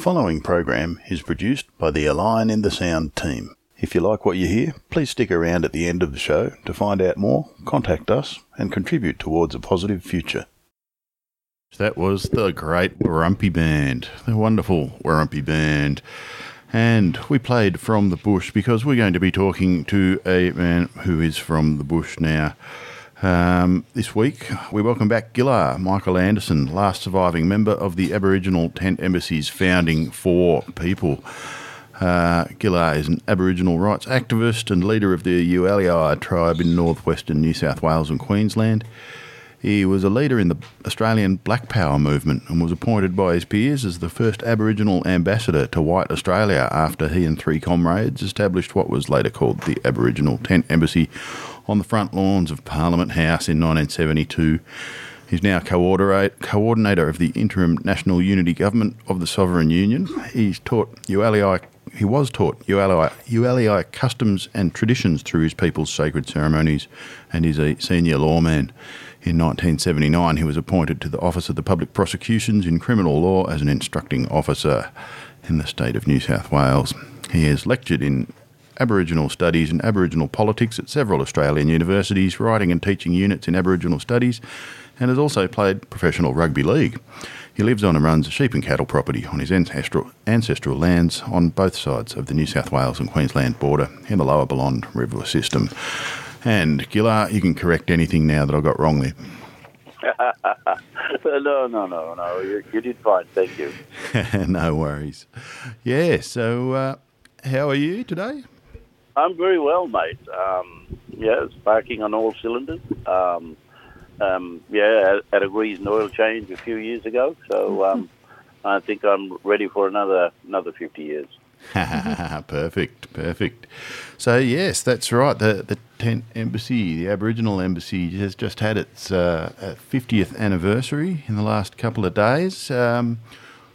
following program is produced by the Align in the Sound team. If you like what you hear, please stick around at the end of the show to find out more, contact us, and contribute towards a positive future. That was the great Warumpi Band, the wonderful Warumpi Band. And we played from the bush because we're going to be talking to a man who is from the bush now. Um, this week, we welcome back Ghillar Michael Anderson, last surviving member of the Aboriginal Tent Embassy's founding four people. Uh, Ghillar is an Aboriginal rights activist and leader of the Euahlayi tribe in northwestern New South Wales and Queensland. He was a leader in the Australian Black Power movement and was appointed by his peers as the first Aboriginal ambassador to White Australia after he and three comrades established what was later called the Aboriginal Tent Embassy on the front lawns of Parliament House in 1972. He's now coordinator of the interim National Unity Government of the Sovereign Union. He's taught Euahlayi he was taught Euahlayi customs and traditions through his people's sacred ceremonies and is a senior lawman. In 1979, he was appointed to the Office of the Public Prosecutions in Criminal Law as an instructing officer in the state of New South Wales. He has lectured in Aboriginal Studies and Aboriginal Politics at several Australian universities, writing and teaching units in Aboriginal Studies, and has also played professional rugby league. He lives on and runs a sheep and cattle property on his ancestral, ancestral lands on both sides of the New South Wales and Queensland border in the lower Balonne River system. And Ghillar, you can correct anything now that I got wrong there. no, no, no, no. You, you, did fine. Thank you. no worries. Yeah. So, uh, how are you today? I'm very well, mate. Um, yeah, sparking on all cylinders. Um, um, yeah, had a recent oil change a few years ago, so um, I think I'm ready for another another 50 years. perfect, perfect. So yes, that's right. The the tent embassy, the Aboriginal embassy, has just had its uh, 50th anniversary in the last couple of days. Um,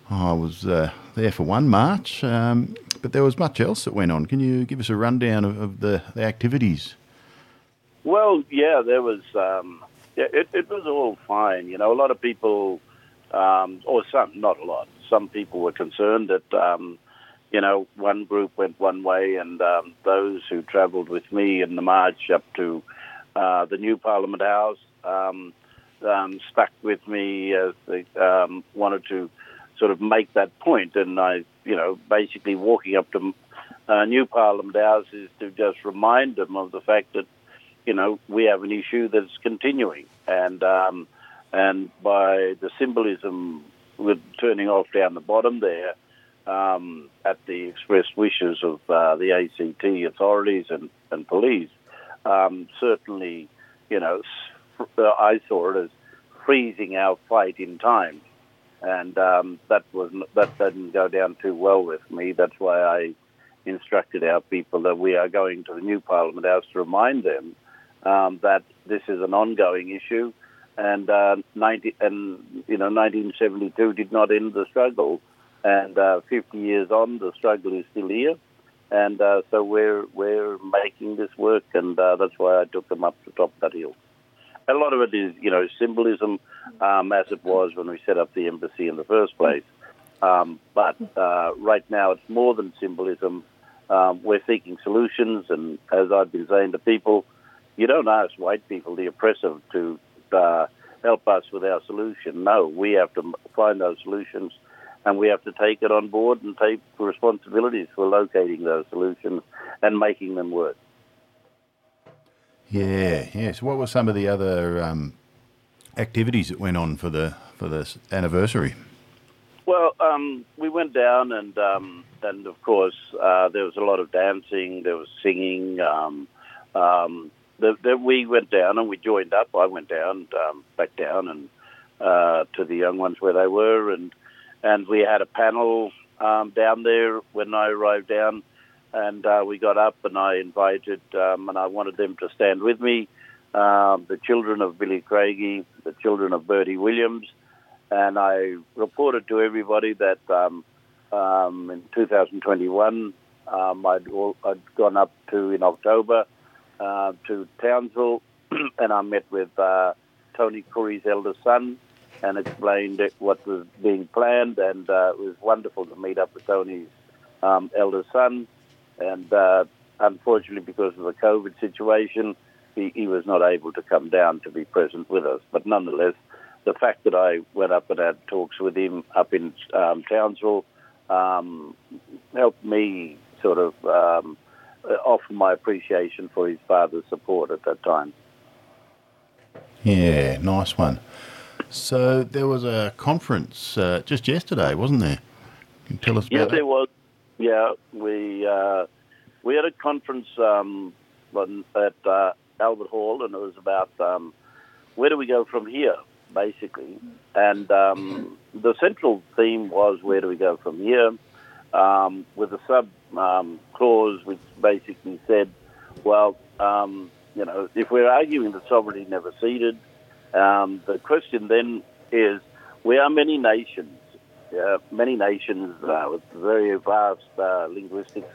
I was uh, there for one March, um, but there was much else that went on. Can you give us a rundown of, of the, the activities? Well, yeah, there was. Um, yeah, it, it was all fine. You know, a lot of people, um, or some, not a lot. Some people were concerned that, um, you know, one group went one way, and um, those who travelled with me in the march up to uh, the new Parliament House um, um, stuck with me as they um, wanted to sort of make that point. And I, you know, basically walking up to uh, new Parliament House is to just remind them of the fact that you know, we have an issue that's continuing. And um, and by the symbolism with turning off down the bottom there, um, at the expressed wishes of uh, the ACT authorities and, and police, um, certainly, you know, I saw it as freezing our fight in time. And um, that was that didn't go down too well with me. That's why I instructed our people that we are going to the new Parliament House to remind them um, that this is an ongoing issue, and uh, 90 and you know 1972 did not end the struggle, and uh, 50 years on, the struggle is still here, and uh, so we're we're making this work, and uh, that's why I took them up to top that hill. A lot of it is you know symbolism, um, as it was when we set up the embassy in the first place. Um, but uh, right now, it's more than symbolism. Um, we're seeking solutions, and as I've been saying to people, you don't ask white people, the oppressive, to uh, help us with our solution. No, we have to find those solutions and we have to take it on board and take the responsibilities for locating those solutions and making them work. Yeah, yes. What were some of the other um, activities that went on for the for this anniversary? Well, um, we went down and um, and of course uh, there was a lot of dancing, there was singing. Um, um the, the, we went down and we joined up. I went down, um, back down, and uh, to the young ones where they were, and and we had a panel um, down there when I arrived down, and uh, we got up and I invited and I wanted them to stand with me, um, the children of Billy Craigie, the children of Bertie Williams, and I reported to everybody that um, um, in 2021 um, I'd, I'd gone up to in October uh, to Townsville, and I met with uh, Tony Coorey's eldest son, and explained what was being planned. And uh, it was wonderful to meet up with Tony's um, elder son. And uh, unfortunately, because of the COVID situation, he, he, was not able to come down to be present with us. But nonetheless, the fact that I went up and had talks with him up in um, Townsville um, helped me sort of um, offer my appreciation for his father's support at that time. Yeah, nice one. So there was a conference uh, just yesterday, wasn't there? Can you tell us about yes, there was. Yeah, we uh, we had a conference um, at uh, Albert Hall, and it was about um, where do we go from here, basically. And um, the central theme was where do we go from here, um, with a sub um, clause which basically said, well, um, you know, if we're arguing that sovereignty never ceded, the question then is, we are many nations many nations uh, with very vast uh, linguistics,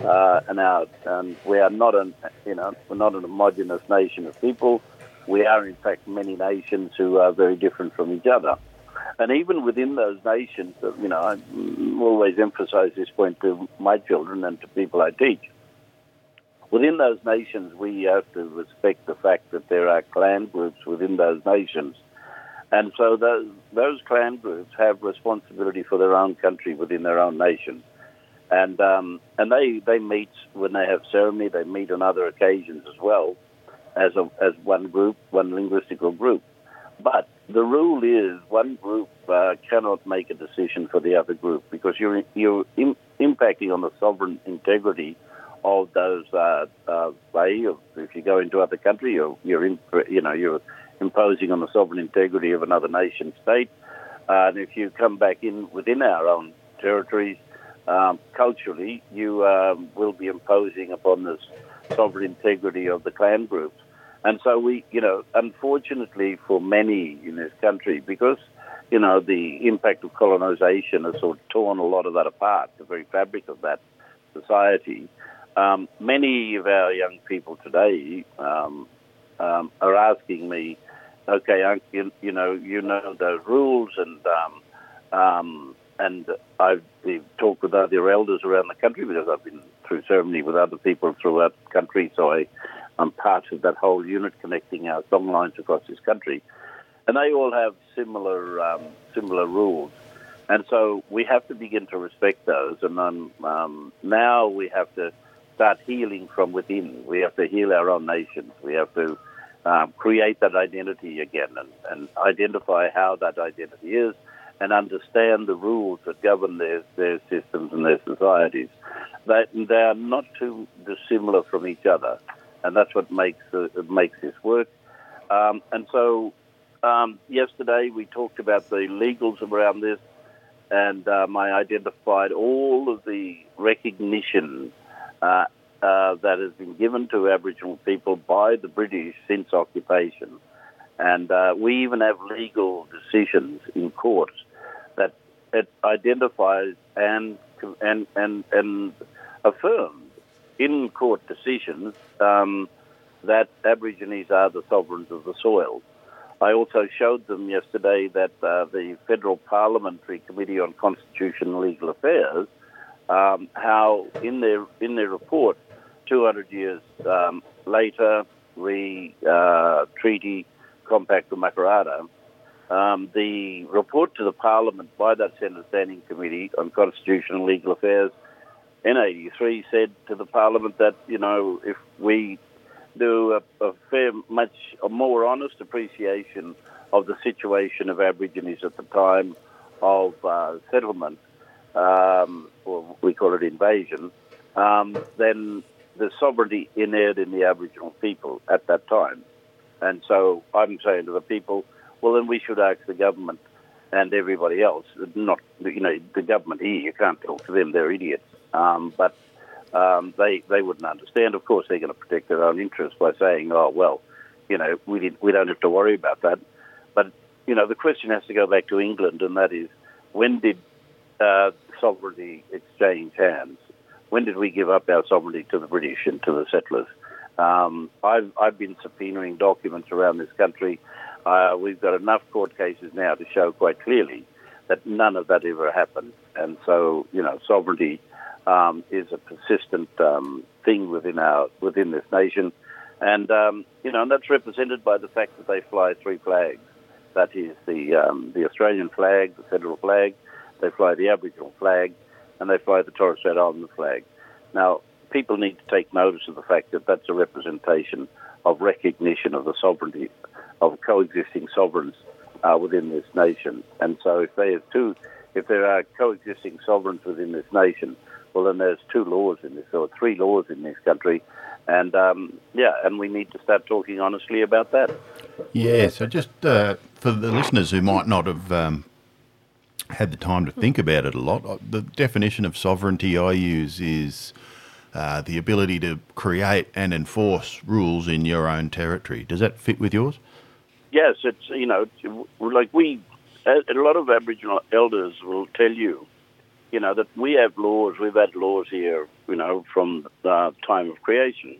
uh, and our, and we are not an you know we're not an homogenous nation of people. We are in fact many nations who are very different from each other, and even within those nations, uh, you know, I always emphasise this point to my children and to people I teach. Within those nations, we have to respect the fact that there are clan groups within those nations and so those, those clan groups have responsibility for their own country within their own nation. And, um, and they, they meet when they have ceremony, they meet on other occasions as well as, a, as one group, one linguistical group. But the rule is one group uh, cannot make a decision for the other group because you're, you're Im- impacting on the sovereign integrity of those. Uh, uh, if you go into other country, you're, you're you know you're imposing on the sovereign integrity of another nation state. Uh, and if you come back in within our own territories, um, culturally, you um, will be imposing upon this sovereign integrity of the clan groups. And so we, you know, unfortunately for many in this country, because, you know, the impact of colonization has sort of torn a lot of that apart, the very fabric of that society, um, many of our young people today um, um, are asking me, okay, you, you know, you know those rules, and um, um, and I've talked with other elders around the country because I've been through ceremony with other people throughout the country, so I, I'm part of that whole unit connecting our song lines across this country, and they all have similar um, similar rules. And so we have to begin to respect those. And um, now we have to start healing from within. We have to heal our own nations. We have to um, create that identity again and, and identify how that identity is and understand the rules that govern their, their systems and their societies. They, they are not too dissimilar from each other, and that's what makes, uh, makes this work. Um, and so um, yesterday we talked about the legals around this, and um, I identified all of the recognition uh, uh, that has been given to Aboriginal people by the British since occupation. And uh, we even have legal decisions in courts that it identifies and and and, and affirms in court decisions um, that Aborigines are the sovereigns of the soil. I also showed them yesterday that uh, the Federal Parliamentary Committee on Constitution and Legal Affairs, um, how in their in their report 200 years um, later, the uh, treaty compact of Makarrata, um, the report to the Parliament by that Senate Standing Committee on Constitutional and Legal Affairs in 83 said to the Parliament that, you know, if we do a, a fair, much a more honest appreciation of the situation of Aborigines at the time of uh, settlement, um, or we call it invasion, um, then the sovereignty inhered in the Aboriginal people at that time. And so I'm saying to the people, well, then we should ask the government and everybody else, not, you know, the government here, you can't talk to them, they're idiots. Um, but um, they, they wouldn't understand. Of course, they're going to protect their own interests by saying, oh, well, you know, we, did, we don't have to worry about that. But, you know, the question has to go back to England, and that is, when did uh, sovereignty exchange hands? when did we give up our sovereignty to the British and to the settlers? Um, I've, I've been subpoenaing documents around this country uh, we've got enough court cases now to show quite clearly that none of that ever happened. And so, you know, sovereignty um, is a persistent um, thing within our within this nation, and um, you know, and that's represented by the fact that they fly three flags. That is the um, the Australian flag, the federal flag. They fly the Aboriginal flag, and they fly the Torres Strait Islander flag. Now, people need to take notice of the fact that that's a representation of recognition of the sovereignty of coexisting sovereigns uh, within this nation. And so, if there two, if there are coexisting sovereigns within this nation, well, then there's two laws in this, or three laws in this country, and um, yeah, and we need to start talking honestly about that. Yeah. So, just uh, for the listeners who might not have um, had the time to think about it a lot, uh, the definition of sovereignty I use is. Uh, the ability to create and enforce rules in your own territory. Does that fit with yours? Yes, it's you know like we a lot of Aboriginal elders will tell you, you know that we have laws. We've had laws here, you know, from the time of creation,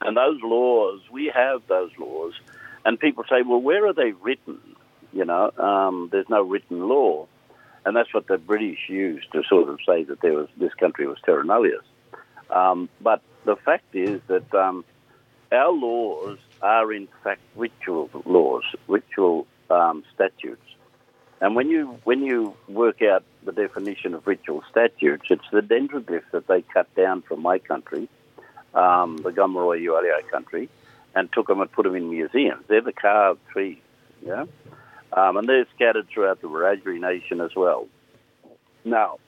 and those laws we have those laws, and people say, well, where are they written? You know, um, there's no written law, and that's what the British used to sort of say that there was this country was terra nullius. Um, but the fact is that um, our laws are in fact ritual laws, ritual um, statutes. And when you when you work out the definition of ritual statutes, it's the dendroglyphs that they cut down from my country, um, the Gomeroi Euahlayi country, and took them and put them in museums. They're the carved trees, yeah, um, and they're scattered throughout the Wiradjuri Nation as well. Now,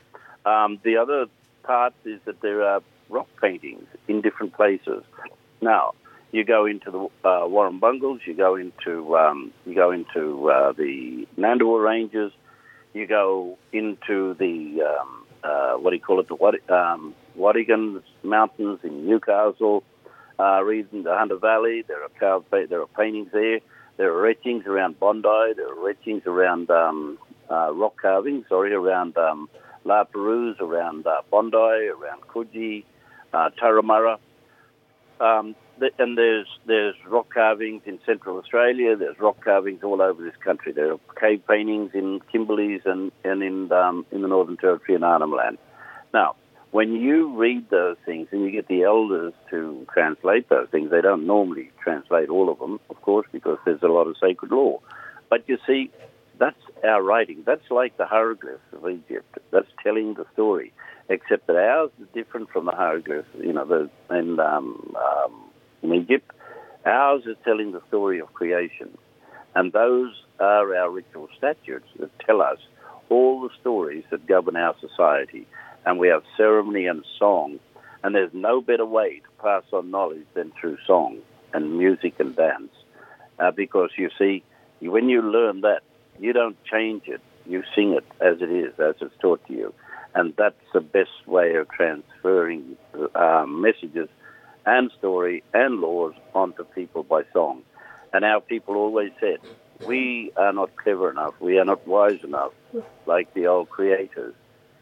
um, the other part is that there are rock paintings in different places. Now, you go into the uh, Warrumbungles, you go into um, you go into uh, the Nandewar Ranges, you go into the um, uh, what do you call it, the um, Watagan Mountains in Newcastle, uh, in the Hunter Valley. There are carved, there are paintings there. There are etchings around Bondi. There are etchings around um, uh, rock carvings. Sorry, around um, La Perouse, around uh, Bondi, around Coogee, uh, Turramurra. Um, and there's there's rock carvings in Central Australia. There's rock carvings all over this country. There are cave paintings in Kimberley's and and in um, in the Northern Territory and Arnhem Land. Now, when you read those things and you get the elders to translate those things, they don't normally translate all of them, of course, because there's a lot of sacred law. But you see, that's our writing. That's like the hieroglyphs of Egypt. That's telling the story, except that ours is different from the hieroglyphs. You know, the and um, um, in Egypt. Ours is telling the story of creation. And those are our ritual statutes that tell us all the stories that govern our society. And we have ceremony and song. And there's no better way to pass on knowledge than through song and music and dance. Uh, because you see, when you learn that, you don't change it. You sing it as it is, as it's taught to you. And that's the best way of transferring uh, messages and story and laws onto people by song. And our people always said, we are not clever enough, we are not wise enough, like the old creators,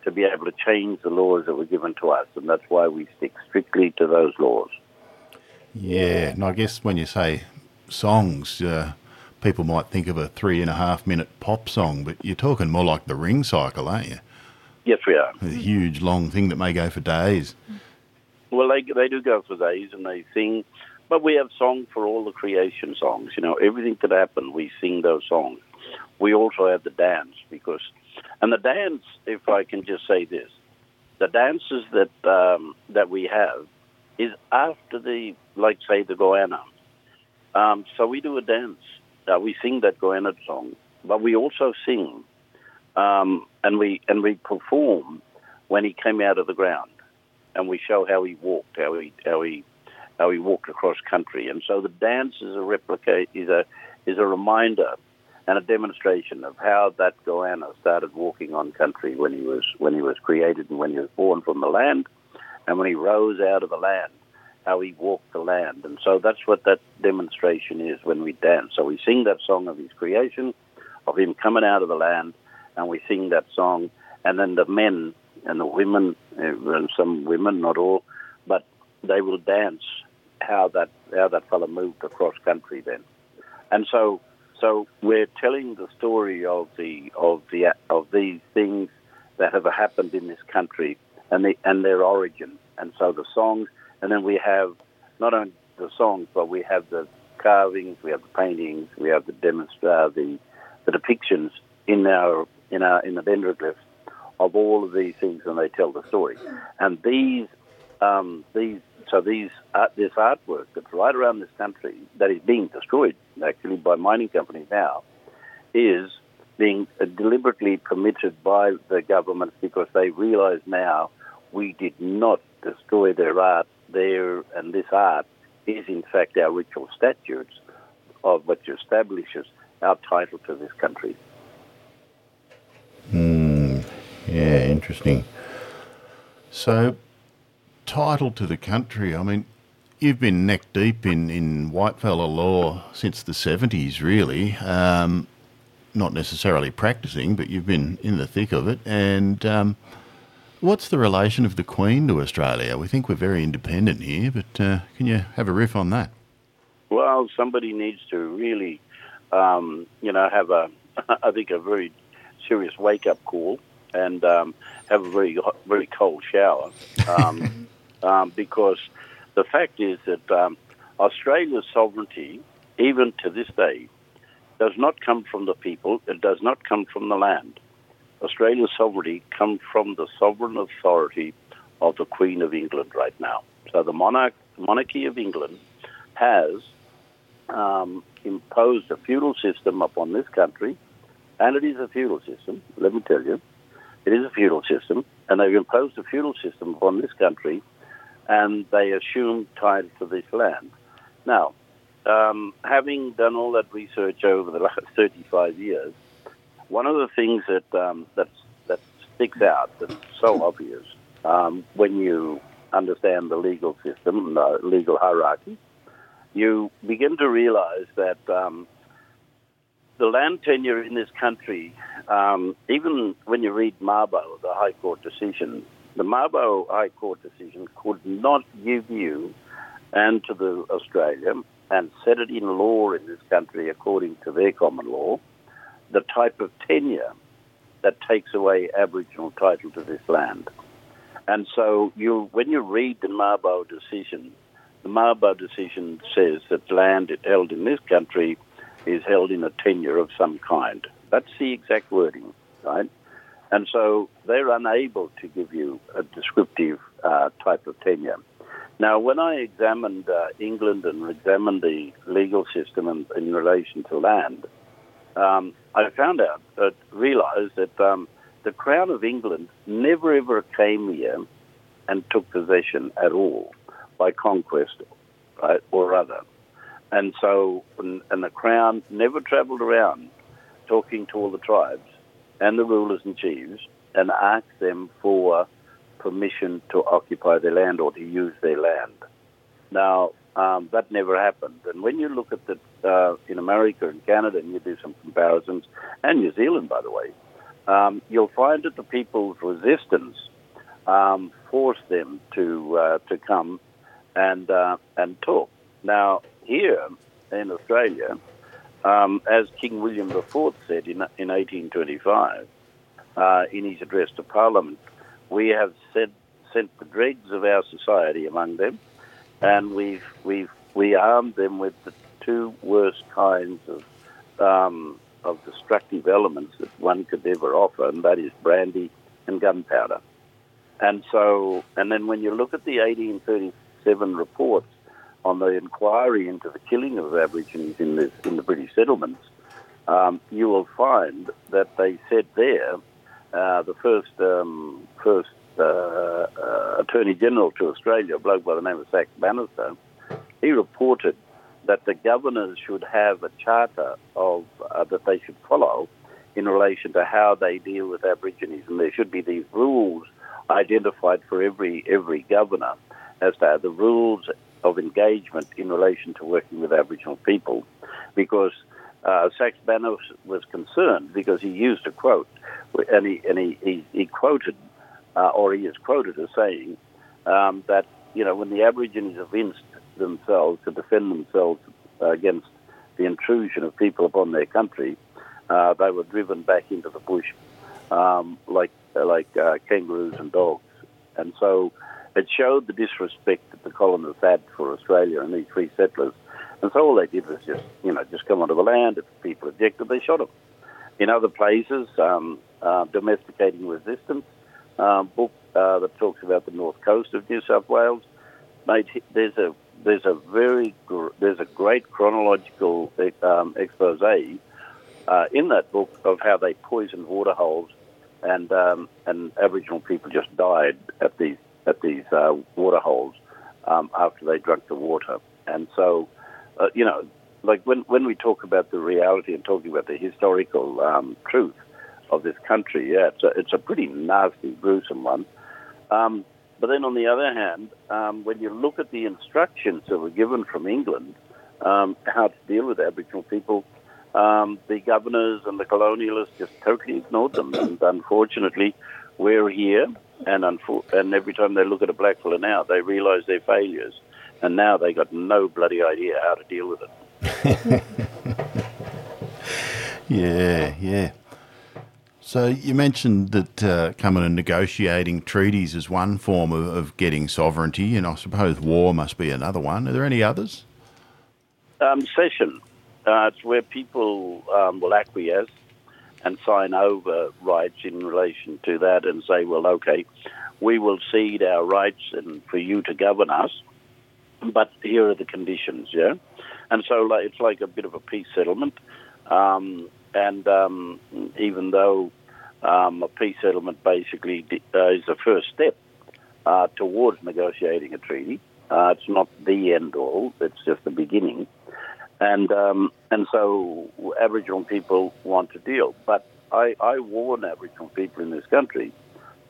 to be able to change the laws that were given to us. And that's why we stick strictly to those laws. Yeah, and I guess when you say songs, uh, people might think of a three and a half minute pop song, but you're talking more like the ring cycle, aren't you? Yes, we are. A huge, long thing that may go for days. Well, they they do go for days and they sing, but we have song for all the creation songs. You know, everything that happened, we sing those songs. We also have the dance because, and the dance, if I can just say this, the dances that um, that we have is after the, like say the Goanna. Um, so we do a dance. Uh, we sing that Goanna song, but we also sing, um, and we and we perform when he came out of the ground and we show how he walked, how he how he how he walked across country. And so the dance is a replica is a is a reminder and a demonstration of how that goanna started walking on country when he was when he was created and when he was born from the land, and when he rose out of the land, how he walked the land. And so that's what that demonstration is when we dance. So we sing that song of his creation, of him coming out of the land, and we sing that song, and then the men and the women, uh, and some women, not all, but they will dance how that how that fellow moved across country then. And so, so we're telling the story of the of the of these things that have happened in this country and the and their origin. And so the songs, and then we have not only the songs, but we have the carvings, we have the paintings, we have the demonstra- the the depictions in our in our in the dendroglyphs of all of these things, and they tell the story. And these um, these so these this artwork that's right around this country that is being destroyed actually by mining companies now is being deliberately permitted by the government because they realise now we did not destroy their art there, and this art is in fact our ritual statutes of which establishes our title to this country. Hmm. Yeah, interesting. So, title to the country. I mean, you've been neck deep in in whitefella law since the seventies, really. Um, not necessarily practicing, but you've been in the thick of it. And um, what's the relation of the Queen to Australia? We think we're very independent here, but uh, can you have a riff on that? Well, somebody needs to really, um, you know, have a, I think, a very serious wake up call and um, have a very, very cold shower. Um, um, because the fact is that um, Australia's sovereignty, even to this day, does not come from the people, it does not come from the land. Australia's sovereignty comes from the sovereign authority of the Queen of England right now. So the monarch, monarchy of England has um, imposed a feudal system upon this country, and it is a feudal system, let me tell you. It is a feudal system, and they've imposed a feudal system upon this country and they assume title to this land. Now, um, having done all that research over the last 35 years, one of the things that um, that that sticks out that's so obvious um, when you understand the legal system, the legal hierarchy, you begin to realize that um, the land tenure in this country, um, even when you read Mabo, the High Court decision, the Mabo High Court decision could not give you and to the Australia and set it in law in this country according to their common law the type of tenure that takes away Aboriginal title to this land. And so you, when you read the Mabo decision, the Mabo decision says that land held in this country is held in a tenure of some kind. That's the exact wording, right? And so they're unable to give you a descriptive uh, type of tenure. Now, when I examined uh, England and examined the legal system in, in relation to land, um, I found out, uh, realized that um, the Crown of England never ever came here and took possession at all by conquest, right, or other. And so, and, and the Crown never travelled around talking to all the tribes and the rulers and chiefs and asked them for permission to occupy their land or to use their land. Now, um, that never happened. And when you look at the uh, in America and Canada, and you do some comparisons, and New Zealand, by the way, um, you'll find that the people's resistance um, forced them to uh, to come and uh, and talk. Now, here in Australia, um, as King William IV said in, in 1825 uh, in his address to Parliament, we have sent, sent the dregs of our society among them, and we've, we've we armed them with the two worst kinds of um, of destructive elements that one could ever offer, and that is brandy and gunpowder. And so, and then when you look at the 1837 reports on the inquiry into the killing of Aborigines in, this, in the British settlements, um, you will find that they said there, uh, the first um, first uh, uh, Attorney General to Australia, a bloke by the name of Saxe Bannister, he reported that the governors should have a charter of uh, that they should follow in relation to how they deal with Aborigines, and there should be these rules identified for every every governor as to the rules of engagement in relation to working with Aboriginal people, because uh, Saxe was concerned because he used a quote, and he and he, he, he quoted, uh, or he is quoted as saying um, that you know when the Aborigines evinced themselves to defend themselves uh, against the intrusion of people upon their country, uh, they were driven back into the bush um, like like uh, kangaroos and dogs. And so it showed the disrespect that the colonists had for Australia and these free settlers. And so all they did was just, you know, just come onto the land. If people objected, they shot them. In other places, um, uh, domesticating resistance um, book uh, that talks about the north coast of New South Wales. Mate, there's a there's a very gr- there's a great chronological um, expose uh, in that book of how they poisoned water holes, and um, and Aboriginal people just died at these at these uh, water holes um, after they drank the water. And so, uh, you know, like when when we talk about the reality and talking about the historical um, truth of this country, yeah, it's a, it's a pretty nasty, gruesome one. Um, but then on the other hand, um, when you look at the instructions that were given from England um, how to deal with Aboriginal people, um, the governors and the colonialists just totally ignored them. And unfortunately, we're here, and, unfo- and every time they look at a black blackfella now, they realise their failures. And now they got no bloody idea how to deal with it. yeah, yeah. So you mentioned that uh, coming and negotiating treaties is one form of, of, getting sovereignty, and I suppose war must be another one. Are there any others? Um, cession. Uh, it's where people um, will acquiesce and sign over rights in relation to that and say, well, okay, we will cede our rights and for you to govern us, but here are the conditions, yeah? And so like, it's like a bit of a peace settlement. Um, and um, even though um, a peace settlement basically uh, is the first step uh, towards negotiating a treaty. Uh, it's not the end all; it's just the beginning, and um, and so Aboriginal people want to deal. But I, I warn Aboriginal people in this country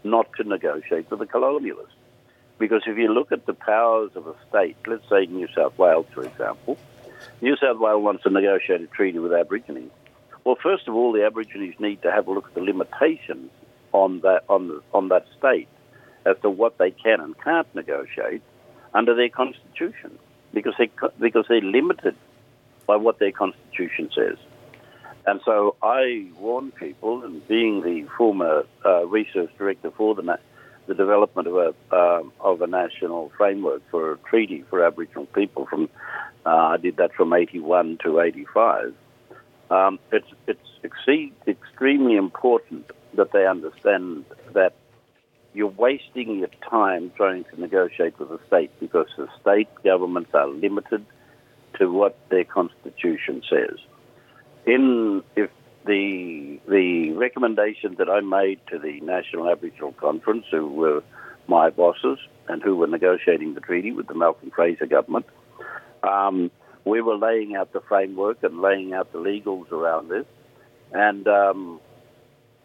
not to negotiate with the colonialists, because if you look at the powers of a state, let's say New South Wales, for example, New South Wales wants to negotiate a treaty with Aborigines well, first of all, the Aborigines need to have a look at the limitations on that on the, on that state as to what they can and can't negotiate under their constitution, because they because they're limited by what their constitution says. And so I warn people, and being the former uh, research director for the na- the development of a um, of a national framework for a treaty for Aboriginal people from uh, I did that from 81 to 85 um, it's it's extremely important that they understand that you're wasting your time trying to negotiate with the state because the state governments are limited to what their constitution says. In if the the recommendation that I made to the National Aboriginal Conference, who were my bosses and who were negotiating the treaty with the Malcolm Fraser government, um, we were laying out the framework and laying out the legals around this. And um,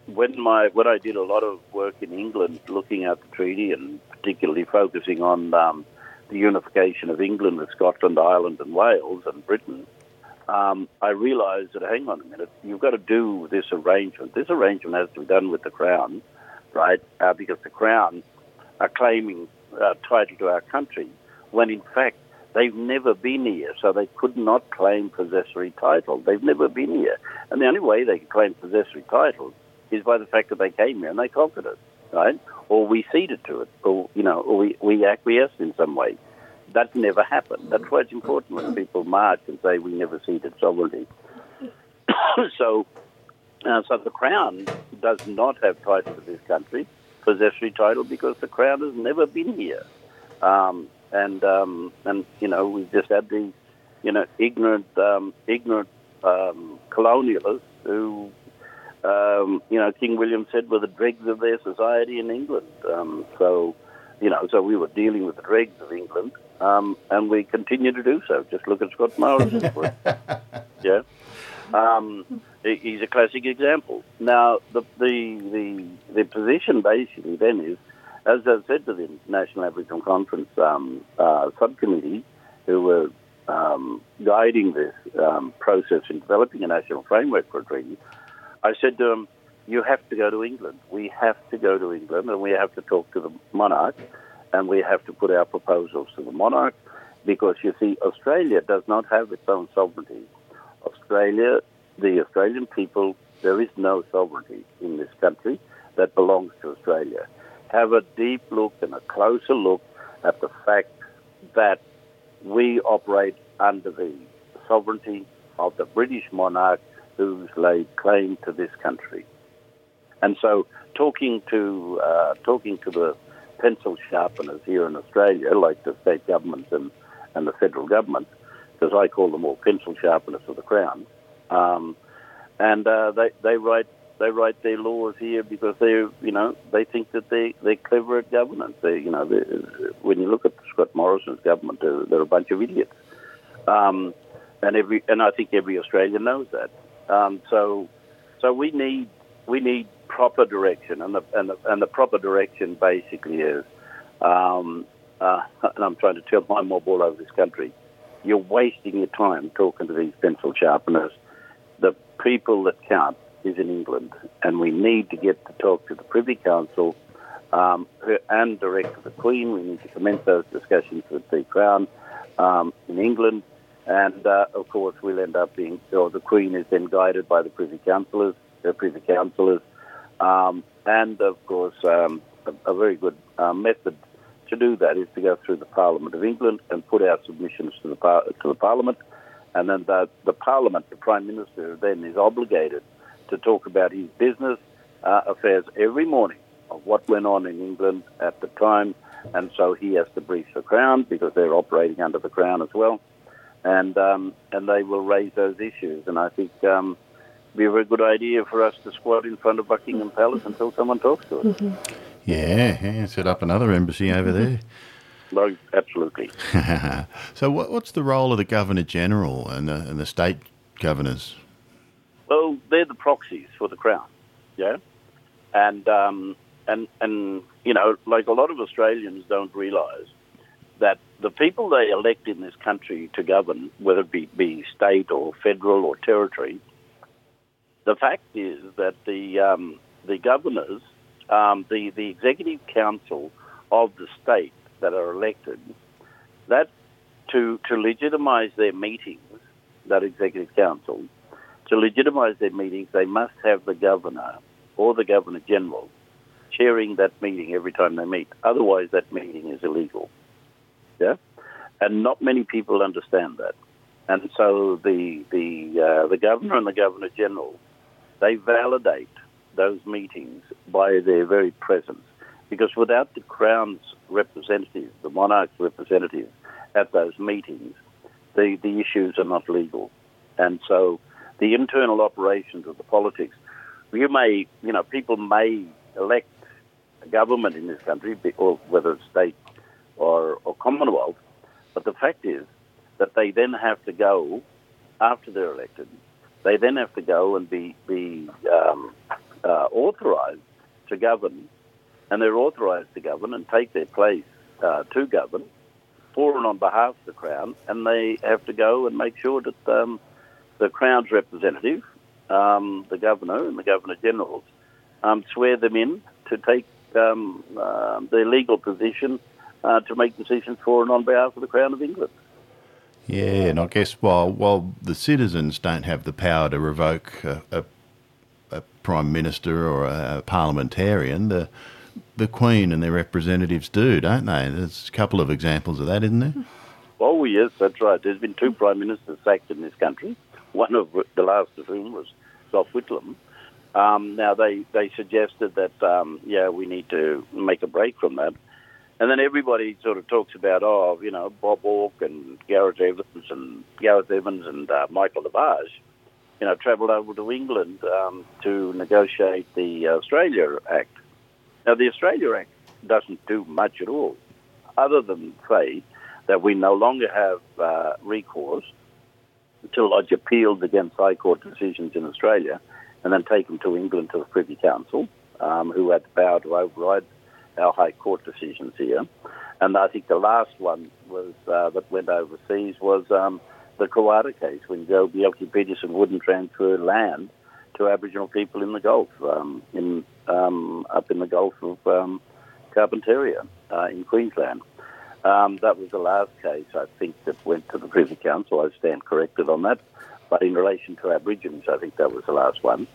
when my when I did a lot of work in England, looking at the treaty and particularly focusing on um, the unification of England with Scotland, Ireland, and Wales and Britain, um, I realised that hang on a minute, you've got to do this arrangement. This arrangement has to be done with the Crown, right? Uh, because the Crown are claiming uh, title to our country, when in fact They've never been here, so they could not claim possessory title. They've never been here. And the only way they can claim possessory title is by the fact that they came here and they conquered it, right? Or we ceded to it, or, you know, or we, we acquiesced in some way. That never happened. That's why it's important when people march and say we never ceded sovereignty. so, uh, so the Crown does not have title to this country, possessory title, because the Crown has never been here. Um, and um, and you know we've just had these you know ignorant um, ignorant um, colonialists who um, you know King William said were the dregs of their society in England. Um, so you know so we were dealing with the dregs of England, um, and we continue to do so. Just look at Scott Morrison, yeah. Um, he's a classic example. Now, the, the the the position basically then is as I said to the National Aboriginal Conference um, uh, subcommittee, who were um, guiding this um, process in developing a national framework for a treaty, I said to them, "You have to go to England. We have to go to England, and we have to talk to the monarch, and we have to put our proposals to the monarch, because you see, Australia does not have its own sovereignty. Australia, the Australian people, there is no sovereignty in this country that belongs to Australia. Have a deep look and a closer look at the fact that we operate under the sovereignty of the British monarch who's laid claim to this country. And so, talking to uh, talking to the pencil sharpeners here in Australia, like the state governments and, and the federal government, because I call them all pencil sharpeners of the Crown, um, and uh, they they write they write their laws here because they you know they think that they they're clever at governance. They you know when you look at Scott Morrison's government, they're, they're a bunch of idiots. Um, and every and I think every Australian knows that. Um, so so we need we need proper direction, and the and the, and the proper direction basically is, um, uh, and I'm trying to tell my mob all over this country, you're wasting your time talking to these pencil sharpeners. The people that count is in England, and we need to get to talk to the Privy Council um, and direct to the Queen. We need to commence those discussions with the Crown um, in England and uh, of course, we'll end up being, or the Queen is then guided by the Privy Councillors, the Privy Councillors, um, and of course, um, a, a, very good uh, method to do that is to go through the Parliament of England and put our submissions to the par- to the Parliament, and then the, the Parliament, the Prime Minister, then is obligated to talk about his business uh, affairs every morning of what went on in England at the time, and so he has to brief the Crown because they're operating under the Crown as well and um, and they will raise those issues. And I think um, it'd be a very good idea for us to squat in front of Buckingham Palace until someone talks to us. Mm-hmm. Yeah, yeah, set up another embassy over there. No, absolutely. so, what, what's the role of the Governor General and the, and the state governors? Well, they're the proxies for the Crown, yeah, and um, and and you know, like a lot of Australians don't realise that the people they elect in this country to govern, whether it be, be state or federal or territory, the fact is that the um, the governors, um, the the executive council of the state that are elected, that to to legitimise their meetings, that executive council, to legitimise their meetings, they must have the governor or the governor general chairing that meeting every time they meet. Otherwise, that meeting is illegal. Yeah, and not many people understand that. And so the the uh, the governor and the governor general they validate those meetings by their very presence, because without the crown's representatives, the monarch's representatives at those meetings, the the issues are not legal, and so the internal operations of the politics. You may, you know, people may elect a government in this country, or whether it's state or, or Commonwealth. But the fact is that they then have to go, after they're elected, they then have to go and be, be um, uh, authorised to govern, and they're authorised to govern and take their place uh, to govern for and on behalf of the Crown, and they have to go and make sure that um, the Crown's representative, um, the Governor and the Governor Generals, um, swear them in to take um, uh, their legal position uh, to make decisions for and on behalf of the Crown of England. Yeah, and I guess while while the citizens don't have the power to revoke a, a, a prime minister or a, parliamentarian, the the Queen and their representatives do, don't they? There's a couple of examples of that, isn't there? Oh yes, that's right. There's been two prime ministers sacked in this country. One of the last of whom was Gough Whitlam. Um, now they they suggested that um, yeah we need to make a break from that. And then everybody sort of talks about, oh, you know, Bob Hawke and Gareth Evans and Gareth Evans and uh, Michael Lavarch, you know, travelled over to England um, to negotiate the Australia Act. Now, the Australia Act doesn't do much at all, other than say that we no longer have uh, recourse to lodge appeals against High Court decisions in Australia and then taken to England to the Privy Council, um, who had the power to override our High Court decisions here. And I think the last one was uh, that went overseas was um, the Koowarta case when Joh Bjelke-Petersen wouldn't transfer land to Aboriginal people in the Gulf, um, in um, up in the Gulf of um, Carpentaria uh, in Queensland. Um, that was the last case I think that went to the Privy Council. I stand corrected on that. but in relation to Aborigines, I think that was the last one.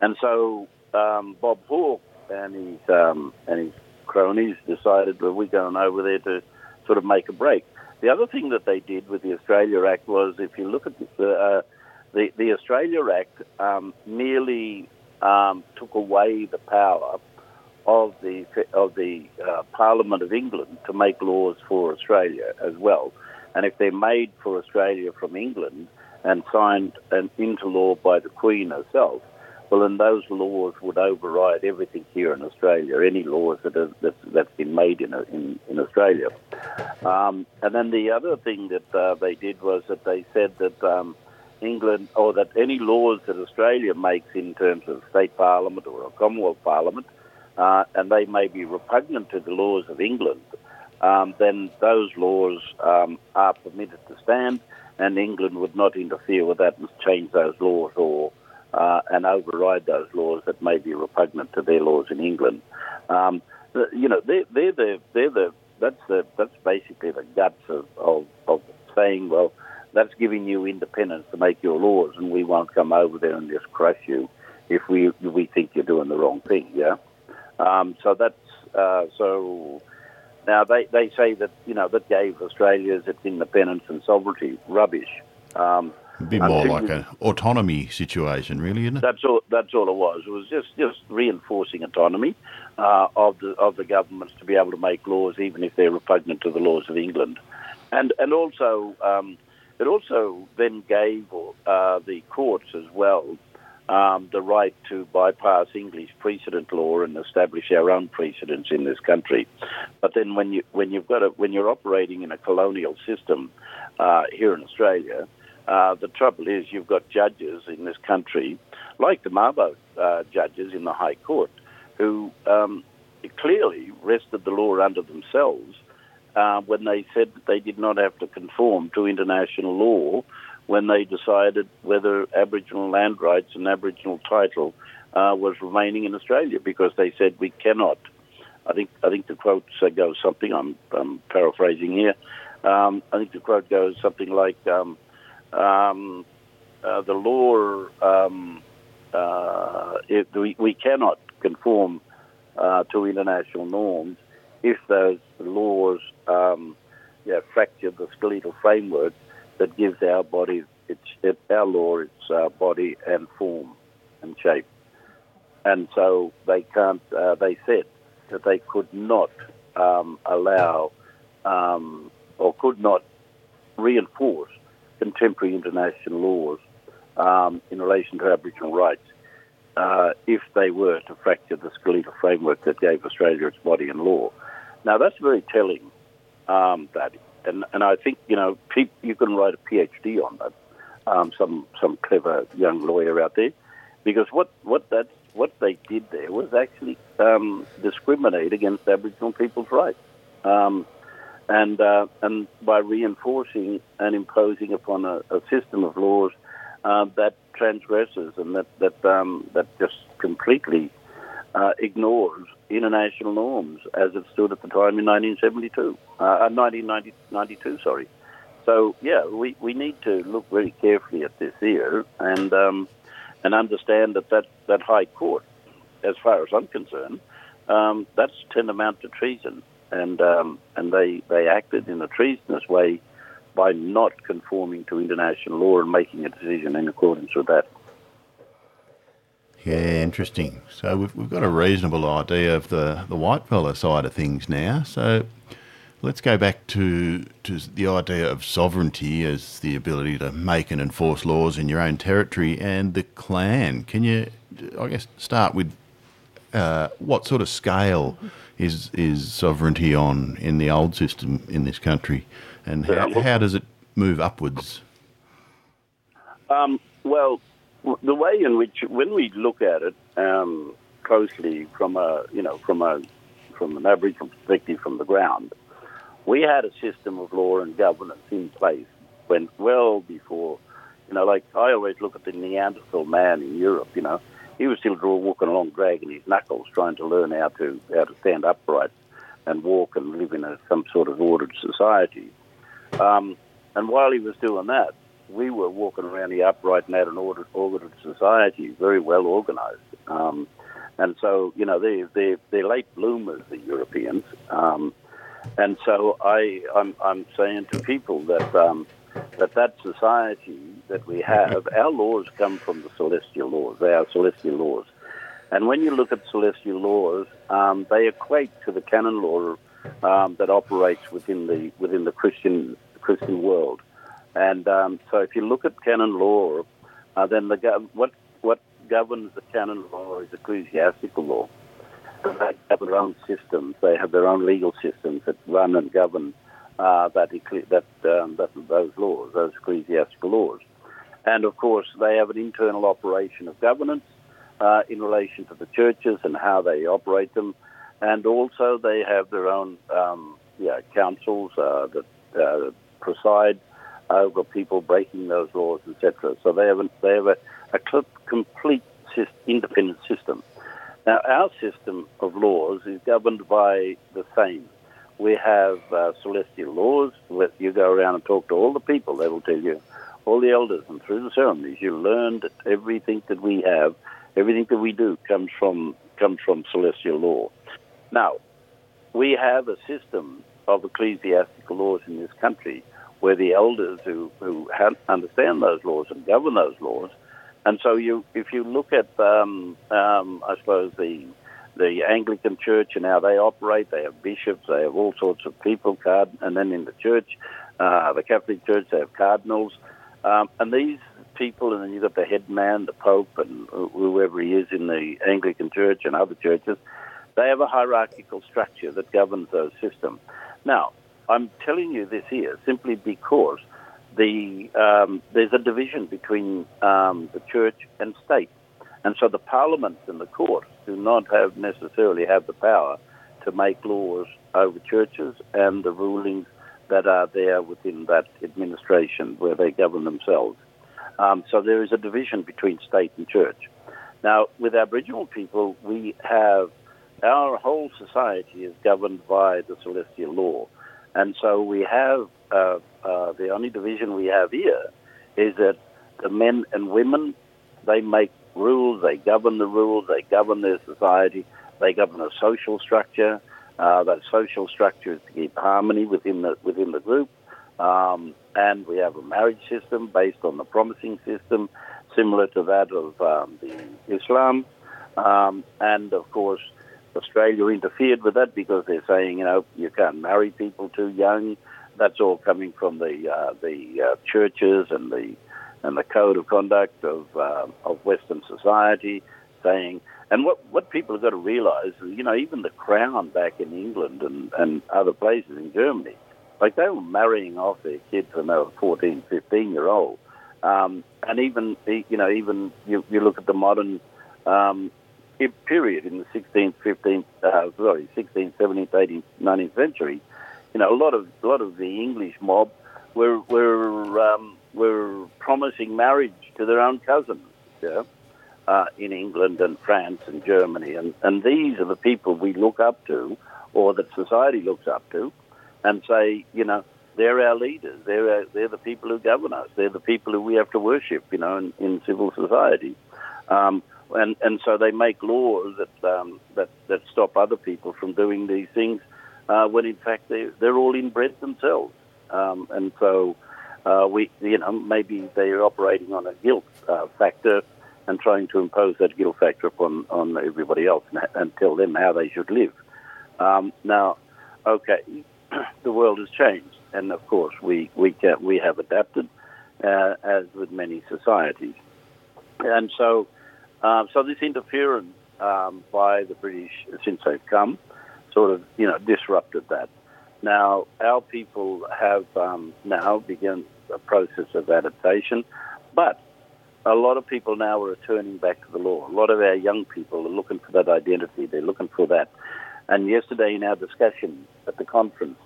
And so um, Bob Hawke and his um, and his cronies decided that we're going over there to sort of make a break. The other thing that they did with the Australia Act was, if you look at the uh, the, the Australia Act, um, merely um, took away the power of the of the uh, Parliament of England to make laws for Australia as well. And if they're made for Australia from England and signed and into law by the Queen herself, well, then those laws would override everything here in Australia, any laws that are, that, that's been made in, in, in Australia. Um, and then the other thing that uh, they did was that they said that um, England, or that any laws that Australia makes in terms of state parliament or a Commonwealth parliament, uh, and they may be repugnant to the laws of England, um, then those laws um, are permitted to stand, and England would not interfere with that and change those laws or uh, and override those laws that may be repugnant to their laws in England. Um, you know, they're, they're the they're the that's the that's basically the guts of, of, of saying, well, that's giving you independence to make your laws, and we won't come over there and just crush you if we we think you're doing the wrong thing. Yeah. Um, so that's uh, so. Now they, they say that you know that gave Australia its independence and sovereignty. Rubbish. Um, be more like an autonomy situation, really, isn't it? That's all. That's all it was. It was just just reinforcing autonomy uh, of the of the governments to be able to make laws, even if they're repugnant to the laws of England, and and also um, it also then gave uh, the courts as well um, the right to bypass English precedent law and establish our own precedents in this country. But then when you when you've got a, when you're operating in a colonial system uh, here in Australia uh, the trouble is, you've got judges in this country, like the Mabo uh, judges in the High Court, who um, clearly wrested the law under themselves uh, when they said that they did not have to conform to international law when they decided whether Aboriginal land rights and Aboriginal title uh, was remaining in Australia, because they said we cannot. I think I think the quote goes something. I'm, I'm paraphrasing here. Um, I think the quote goes something like. Um, um, uh, the law, um, uh, we, we cannot conform uh, to international norms if those laws um, yeah, fracture the skeletal framework that gives our body, its, it, our law, its uh, body and form and shape. And so they can't. Uh, they said that they could not um, allow um, or could not reinforce contemporary international laws um, in relation to Aboriginal rights uh, if they were to fracture the skeletal framework that gave Australia its body and law. Now, that's very telling, um, that, and, and I think, you know, you can write a PhD on that, um, some, some clever young lawyer out there, because what, what, that, what they did there was actually um, discriminate against Aboriginal people's rights. Um, and uh, and by reinforcing and imposing upon a, a system of laws uh, that transgresses and that that um, that just completely uh, ignores international norms as it stood at the time in 1972, 1992. Uh, sorry. So yeah, we, we need to look very carefully at this here and um, and understand that, that that High Court, as far as I'm concerned, um, that's tantamount to treason and um, and they they acted in a treasonous way by not conforming to international law and making a decision in accordance with that. Yeah, interesting. So we've, we've got a reasonable idea of the, the white fella side of things now. So let's go back to, to the idea of sovereignty as the ability to make and enforce laws in your own territory and the clan. Can you, I guess, start with uh, what sort of scale is is sovereignty on in the old system in this country, and how, how does it move upwards? Um, well, the way in which when we look at it um, closely from a you know from a from an Aboriginal perspective from the ground, we had a system of law and governance in place when well before you know like I always look at the Neanderthal man in Europe, you know he was still walking along dragging his knuckles, trying to learn how to how to stand upright and walk and live in a, some sort of ordered society. Um, and while he was doing that, we were walking around the upright and had an ordered, ordered society, very well organised. Um, and so, you know, they, they, they're late bloomers, the Europeans. Um, and so I, I'm, I'm saying to people that, um, that that society that we have, our laws come from the celestial laws. They are celestial laws. And when you look at celestial laws, um, they equate to the canon law um, that operates within the within the Christian Christian world. And um, so, if you look at canon law, uh, then the what what governs the canon law is ecclesiastical law. They have their own systems. They have their own legal systems that run and govern uh, that, that, um, that those laws, those ecclesiastical laws. And of course, they have an internal operation of governance uh, in relation to the churches and how they operate them. And also, they have their own um, yeah, councils uh, that uh, preside over people breaking those laws, etc. So they have a, they have a, a complete independent system. Now, our system of laws is governed by the same. We have uh, celestial laws. You go around and talk to all the people, they will tell you, all the elders, and through the ceremonies, you learn that everything that we have, everything that we do, comes from comes from celestial law. Now, we have a system of ecclesiastical laws in this country where the elders who, who understand those laws and govern those laws. And so, you, if you look at, um, um, I suppose, the the Anglican Church and how they operate, they have bishops, they have all sorts of people, card, and then in the church, uh, the Catholic Church, they have cardinals, um, and these people, and then you've got the head man, the Pope, and whoever he is in the Anglican Church and other churches. They have a hierarchical structure that governs those systems. Now, I'm telling you this here simply because the um, there's a division between um, the church and state, and so the parliament and the court do not have necessarily have the power to make laws over churches and the rulings that are there within that administration where they govern themselves. Um, so there is a division between state and church. Now, with Aboriginal people, we have our whole society is governed by the celestial law. And so we have uh, uh, the only division we have here is that the men and women they make rules, they govern the rules, they govern their society, they govern a social structure. Uh, that social structure is to keep harmony within the within the group, um, and we have a marriage system based on the promising system, similar to that of um, the Islam, um, and of course Australia interfered with that because they're saying, you know, you can't marry people too young. That's all coming from the uh, the uh, churches and the and the code of conduct of uh, of Western society, saying. And what what people have got to realise, is, you know, even the Crown back in England and, and other places in Germany, like they were marrying off their kids when they were 14, 15 year old. Um, and even, you know, even you, you look at the modern um, period in the 16th, 15th, uh, sorry, 16th, 17th, 18th, 19th century, you know, a lot of a lot of the English mob were were um, were promising marriage to their own cousins, yeah, uh, in England and France and Germany, and and these are the people we look up to, or that society looks up to, and say, you know, they're our leaders. They're our, they're the people who govern us. They're the people who we have to worship, you know, in, in civil society. Um, and and so they make laws that um, that that stop other people from doing these things, uh, when in fact they they're all inbred themselves, um, and so uh, we you know maybe they're operating on a guilt uh, factor and trying to impose that guilt factor upon on everybody else and, and tell them how they should live. Um, now, okay, the world has changed, and of course we we can, we have adapted, uh, as with many societies, and so um, so this interference um, by the British since they've come sort of, you know, disrupted that. Now, our people have um, now begun a process of adaptation, but a lot of people now are returning back to the law. A lot of our young people are looking for that identity. They're looking for that. And yesterday in our discussion at the conference,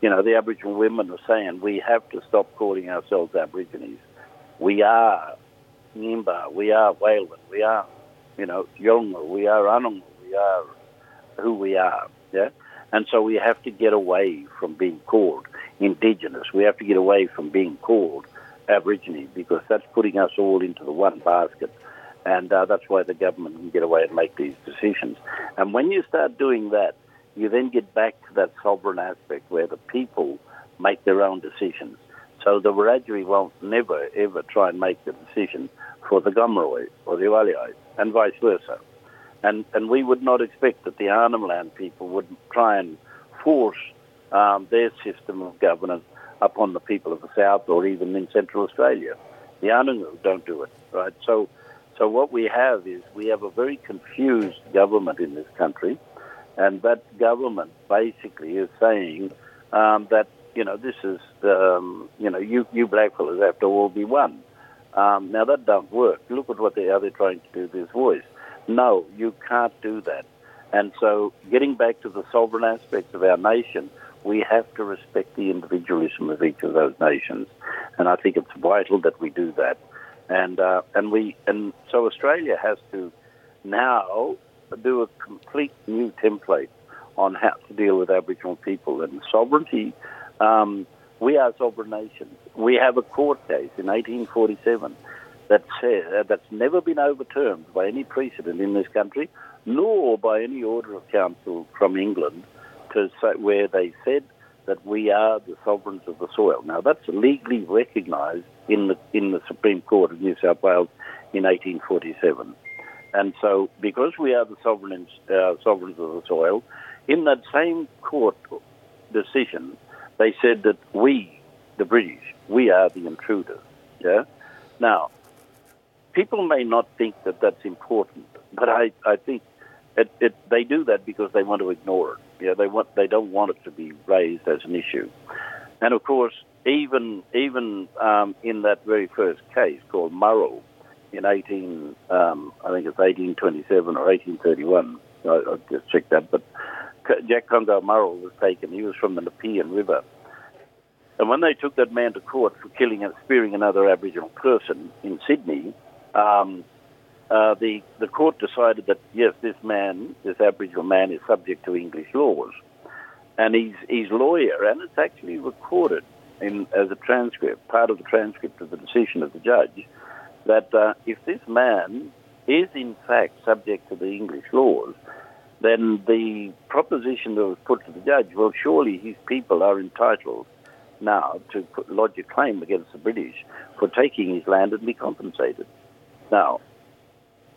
you know, the Aboriginal women were saying we have to stop calling ourselves Aborigines. We are Ngemba, we are Wailwan, we are, you know, Yolngu, we are Anangu, we are who we are, yeah? And so we have to get away from being called indigenous. We have to get away from being called Aborigine because that's putting us all into the one basket. And uh, that's why the government can get away and make these decisions. And when you start doing that, you then get back to that sovereign aspect where the people make their own decisions. So the Wiradjuri won't never, ever try and make the decision for the Gomeroi or the Waliai, and vice versa. And, and we would not expect that the Arnhem Land people would try and force um, their system of governance upon the people of the South or even in Central Australia. The Anangu don't do it, right? So, so what we have is we have a very confused government in this country, and that government basically is saying um, that you know this is um, you know you you blackfellas have to all be one. Um, now that doesn't work. Look at what they are they're trying to do this voice. No, you can't do that. And so, getting back to the sovereign aspects of our nation, we have to respect the individualism of each of those nations, and I think it's vital that we do that. And uh, and we and so Australia has to now do a complete new template on how to deal with Aboriginal people and sovereignty. Um, we are sovereign nations. We have a court case in 1847 that says uh, that's never been overturned by any precedent in this country, nor by any order of council from England, to say, where they said that we are the sovereigns of the soil. Now that's legally recognised in the in the Supreme Court of New South Wales in 1847. And so, because we are the sovereigns, uh, sovereigns of the soil, in that same court decision, they said that we, the British, we are the intruders. Yeah. Now, people may not think that that's important, but I, I think it, it, they do that because they want to ignore it. Yeah, they want they don't want it to be raised as an issue. And of course, even even um, in that very first case called Murrell in 18, um, I think it's 1827 or 1831. I, I'll just check that. But Jack Congo Murrell was taken. He was from the Nepean River. And when they took that man to court for killing and spearing another Aboriginal person in Sydney, um, uh, the the court decided that yes, this man, this Aboriginal man, is subject to English laws, and his his lawyer, and it's actually recorded in as a transcript, part of the transcript of the decision of the judge, that uh, if this man is in fact subject to the English laws, then the proposition that was put to the judge, well, surely his people are entitled now to put, lodge a claim against the British for taking his land and be compensated. Now,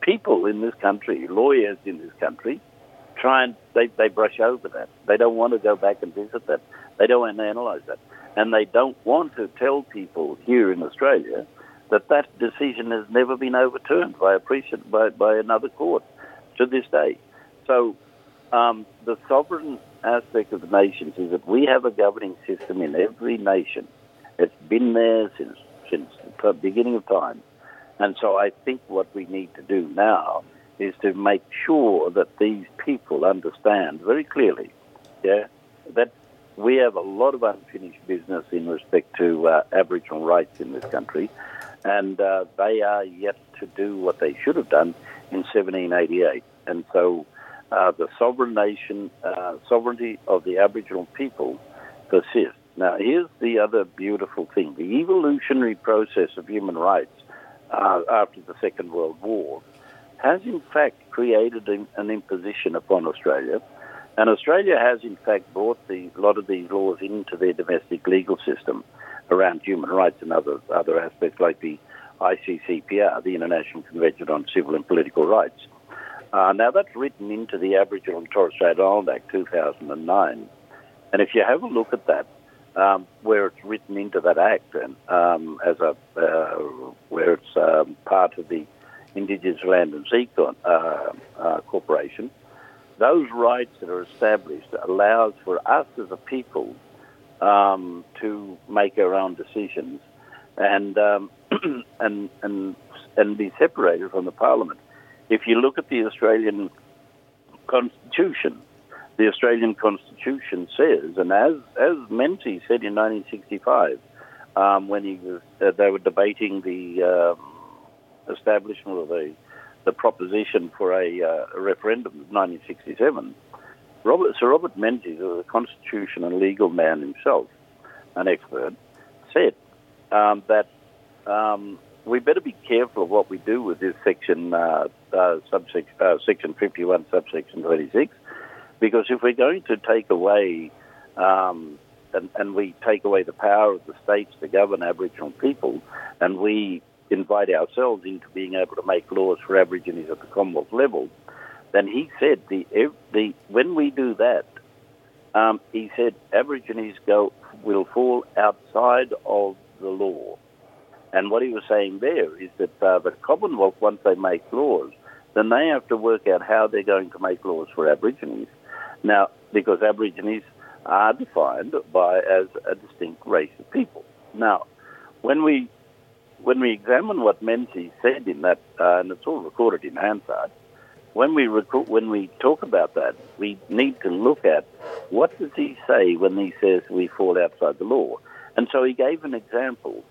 people in this country, lawyers in this country, try and they, they brush over that. They don't want to go back and visit that. They don't want to analyse that. And they don't want to tell people here in Australia that that decision has never been overturned by a precedent, by, by another court to this day. So um, the sovereign aspect of the nations is that we have a governing system in every nation. It's been there since since the beginning of time. And so I think what we need to do now is to make sure that these people understand very clearly, yeah, that we have a lot of unfinished business in respect to uh, Aboriginal rights in this country, and uh, they are yet to do what they should have done in 1788. And so uh, the sovereign nation, uh, sovereignty of the Aboriginal people persists. Now, here's the other beautiful thing the evolutionary process of human rights uh, after the Second World War has in fact created an imposition upon Australia. And Australia has in fact brought the, a lot of these laws into their domestic legal system around human rights and other, other aspects like the ICCPR, the International Convention on Civil and Political Rights. Uh, now, that's written into the Aboriginal and Torres Strait Island Act 2009. And if you have a look at that, um, where it's written into that act and um, as a uh, where it's um, part of the Indigenous Land and Sea uh, uh, Corporation, those rights that are established allows for us as a people um, to make our own decisions and um, and and and be separated from the Parliament. If you look at the Australian Constitution, the Australian Constitution says, and as as Menzies said in 1965, um, when he was uh, they were debating the um, establishment of the the proposition for a, uh, a referendum in 1967. Robert, Sir Robert Menzies, a constitution and legal man himself, an expert, said um, that um, we better be careful of what we do with this section, uh, uh, subsection, uh, section 51, subsection 26, because if we're going to take away um, and, and, we take away the power of the states to govern Aboriginal people, and we invite ourselves into being able to make laws for Aborigines at the Commonwealth level, then he said the the when we do that, um, he said Aborigines go will fall outside of the law. And what he was saying there is that uh, the Commonwealth, once they make laws, then they have to work out how they're going to make laws for Aborigines. Now, because Aborigines are defined by as a distinct race of people. Now, when we when we examine what Menzies said in that, uh, and it's all recorded in Hansard, when we when we talk about that, we need to look at what does he say when he says we fall outside the law. And so he gave an example,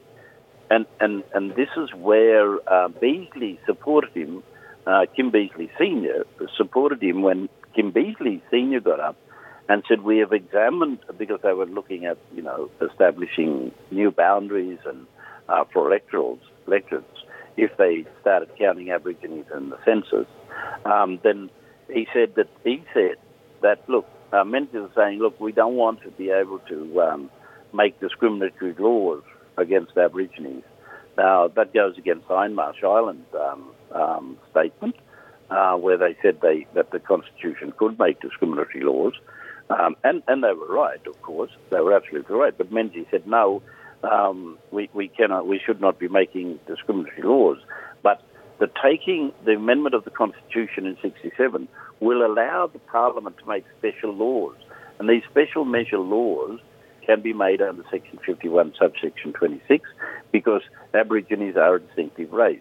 and and and this is where uh, Beazley supported him. Uh, Kim Beazley Senior supported him when Kim Beazley Senior got up and said we have examined because they were looking at you know establishing new boundaries and uh, for electorals electorates if they started counting Aborigines in the census um, then he said that he said that look, uh, Menzies saying, look, we don't want to be able to um, make discriminatory laws against Aborigines. Now that goes against Hindmarsh Island um, um, statement, uh, where they said they that the Constitution could make discriminatory laws, um, and and they were right, of course, they were absolutely right. But Menzies said no, um, we we cannot, we should not be making discriminatory laws. But the taking the amendment of the Constitution in 67 will allow the Parliament to make special laws. And these special measure laws can be made under Section 51, subsection 26, because Aborigines are a distinctive race.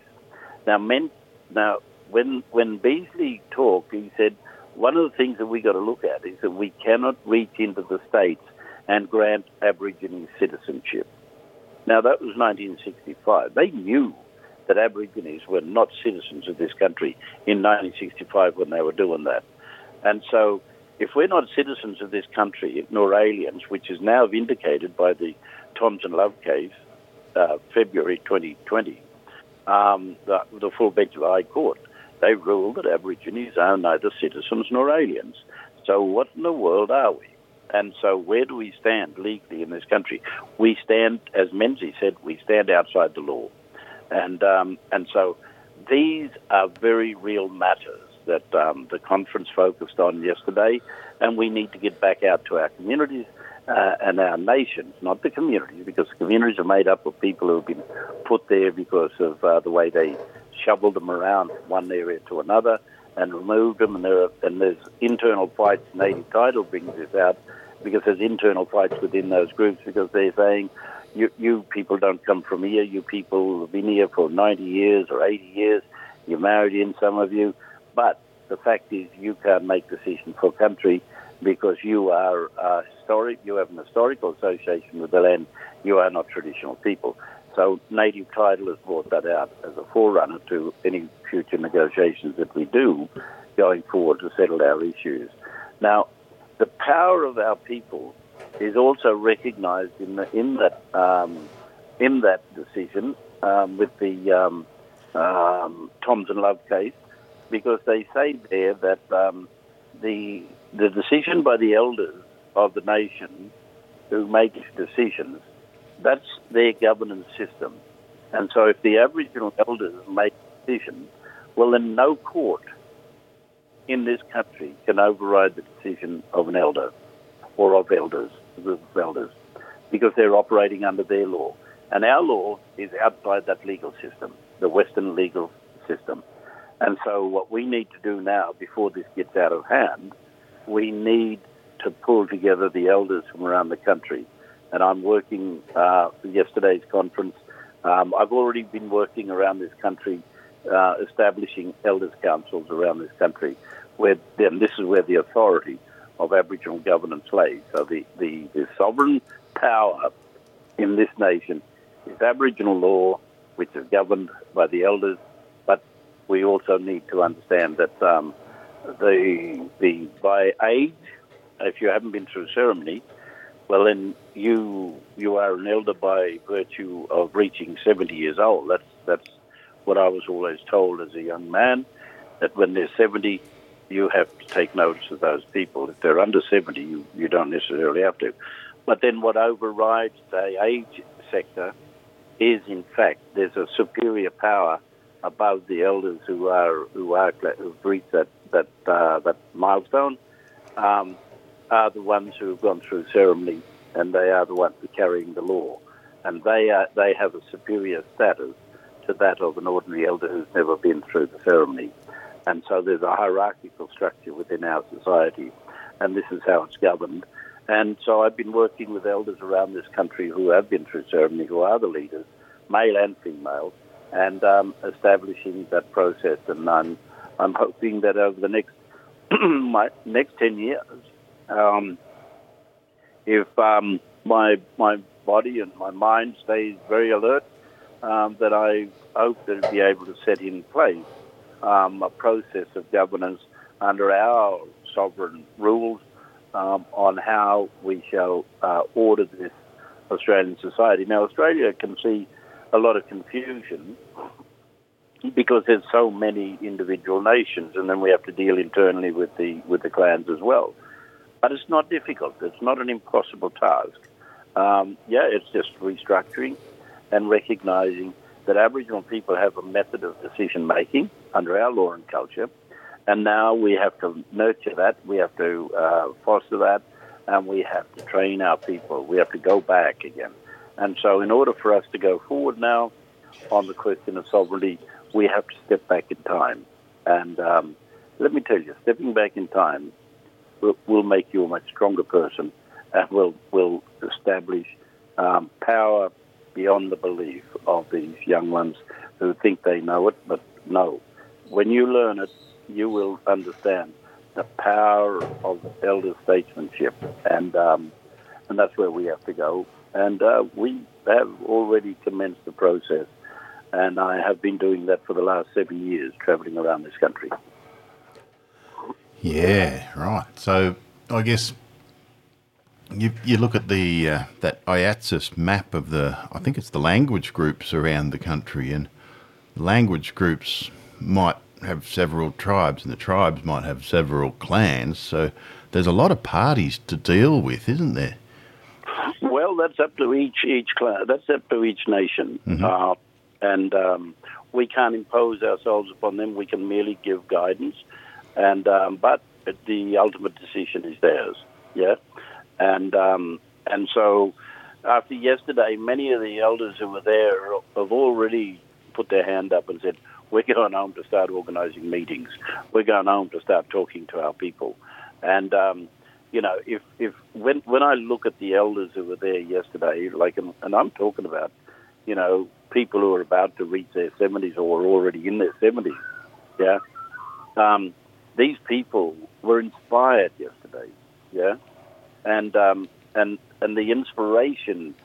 Now, men, now when, when Beazley talked, he said, one of the things that we've got to look at is that we cannot reach into the states and grant Aborigines citizenship. Now, that was 1965. They knew that Aborigines were not citizens of this country in 1965 when they were doing that. And so, if we're not citizens of this country, nor aliens, which is now vindicated by the Thompson Love case, uh, February 2020, um, the, the full bench of the High Court, they ruled that Aborigines are neither citizens nor aliens. So, what in the world are we? And so, where do we stand legally in this country? We stand, as Menzies said, we stand outside the law. And, um, and so these are very real matters that um, the conference focused on yesterday, and we need to get back out to our communities uh, and our nations, not the communities, because the communities are made up of people who have been put there because of uh, the way they shoveled them around from one area to another and removed them, and, there are, and there's internal fights. Native title brings this out because there's internal fights within those groups because they're saying, you, you people don't come from here. You people have been here for 90 years or 80 years. You're married in, some of you. But the fact is, you can't make decisions for country because you are uh, historic. You have an historical association with the land. You are not traditional people. So native title has brought that out as a forerunner to any future negotiations that we do going forward to settle our issues. Now, the power of our people is also recognised in in that um, in that decision um, with the um, um, Love case, because they say there that um, the the decision by the elders of the nation who make decisions, that's their governance system. And so if the Aboriginal elders make decisions, well then no court in this country can override the decision of an elder or of elders the elders because they're operating under their law. And our law is outside that legal system, the Western legal system. And so, what we need to do now, before this gets out of hand, we need to pull together the elders from around the country. And I'm working uh, yesterday's conference. Um, I've already been working around this country, uh, establishing elders' councils around this country, where then this is where the authority of Aboriginal governance lays. So the, the, the sovereign power in this nation is Aboriginal law, which is governed by the elders, we also need to understand that um, the, the by age, if you haven't been through ceremony, well, then you you are an elder by virtue of reaching 70 years old. That's that's what I was always told as a young man. That when they're 70, you have to take notice of those people. If they're under 70, you, you don't necessarily have to. But then what overrides the age sector is, in fact, there's a superior power above the elders who are who are who've reached that that uh, that milestone. Um, are the ones who have gone through ceremony, and they are the ones who are carrying the law, and they are they have a superior status to that of an ordinary elder who's never been through the ceremony. And so there's a hierarchical structure within our society, and this is how it's governed. And so I've been working with elders around this country who have been through ceremony, who are the leaders, male and female, and um, establishing that process. And I'm, I'm hoping that over the next my next ten years, um, if um, my my body and my mind stays very alert, um, that I hope that I'll be able to set in place um, a process of governance under our sovereign rules um, on how we shall uh, order this Australian society. Now, Australia can see a lot of confusion because there's so many individual nations, and then we have to deal internally with the with the clans as well. But it's not difficult. It's not an impossible task. Um, yeah, it's just restructuring and recognizing that Aboriginal people have a method of decision making under our law and culture, and now we have to nurture that, we have to uh, foster that, and we have to train our people. We have to go back again. And so, in order for us to go forward now on the question of sovereignty, we have to step back in time. And um, let me tell you, stepping back in time will, will make you a much stronger person and will, will establish um, power beyond the belief of these young ones who think they know it, but no. When you learn it, you will understand the power of elder statesmanship, and um, and that's where we have to go. And uh, we have already commenced the process, and I have been doing that for the last seven years, travelling around this country. Yeah, right. So I guess you, you look at the uh, that IATSIS map of the I think it's the language groups around the country, and language groups might have several tribes, and the tribes might have several clans. So there's a lot of parties to deal with, isn't there? Well, that's up to each each. That's up to each nation, mm-hmm. uh, and um, we can't impose ourselves upon them. We can merely give guidance, and um, but the ultimate decision is theirs. Yeah. And um, and so after yesterday, many of the elders who were there have already put their hand up and said, "We're going home to start organising meetings. We're going home to start talking to our people." And um, you know, if if when when I look at the elders who were there yesterday, like, and, and I'm talking about, you know, people who are about to reach their seventies or are already in their seventies, yeah. Um, these people were inspired yesterday, yeah and um, and and the inspiration,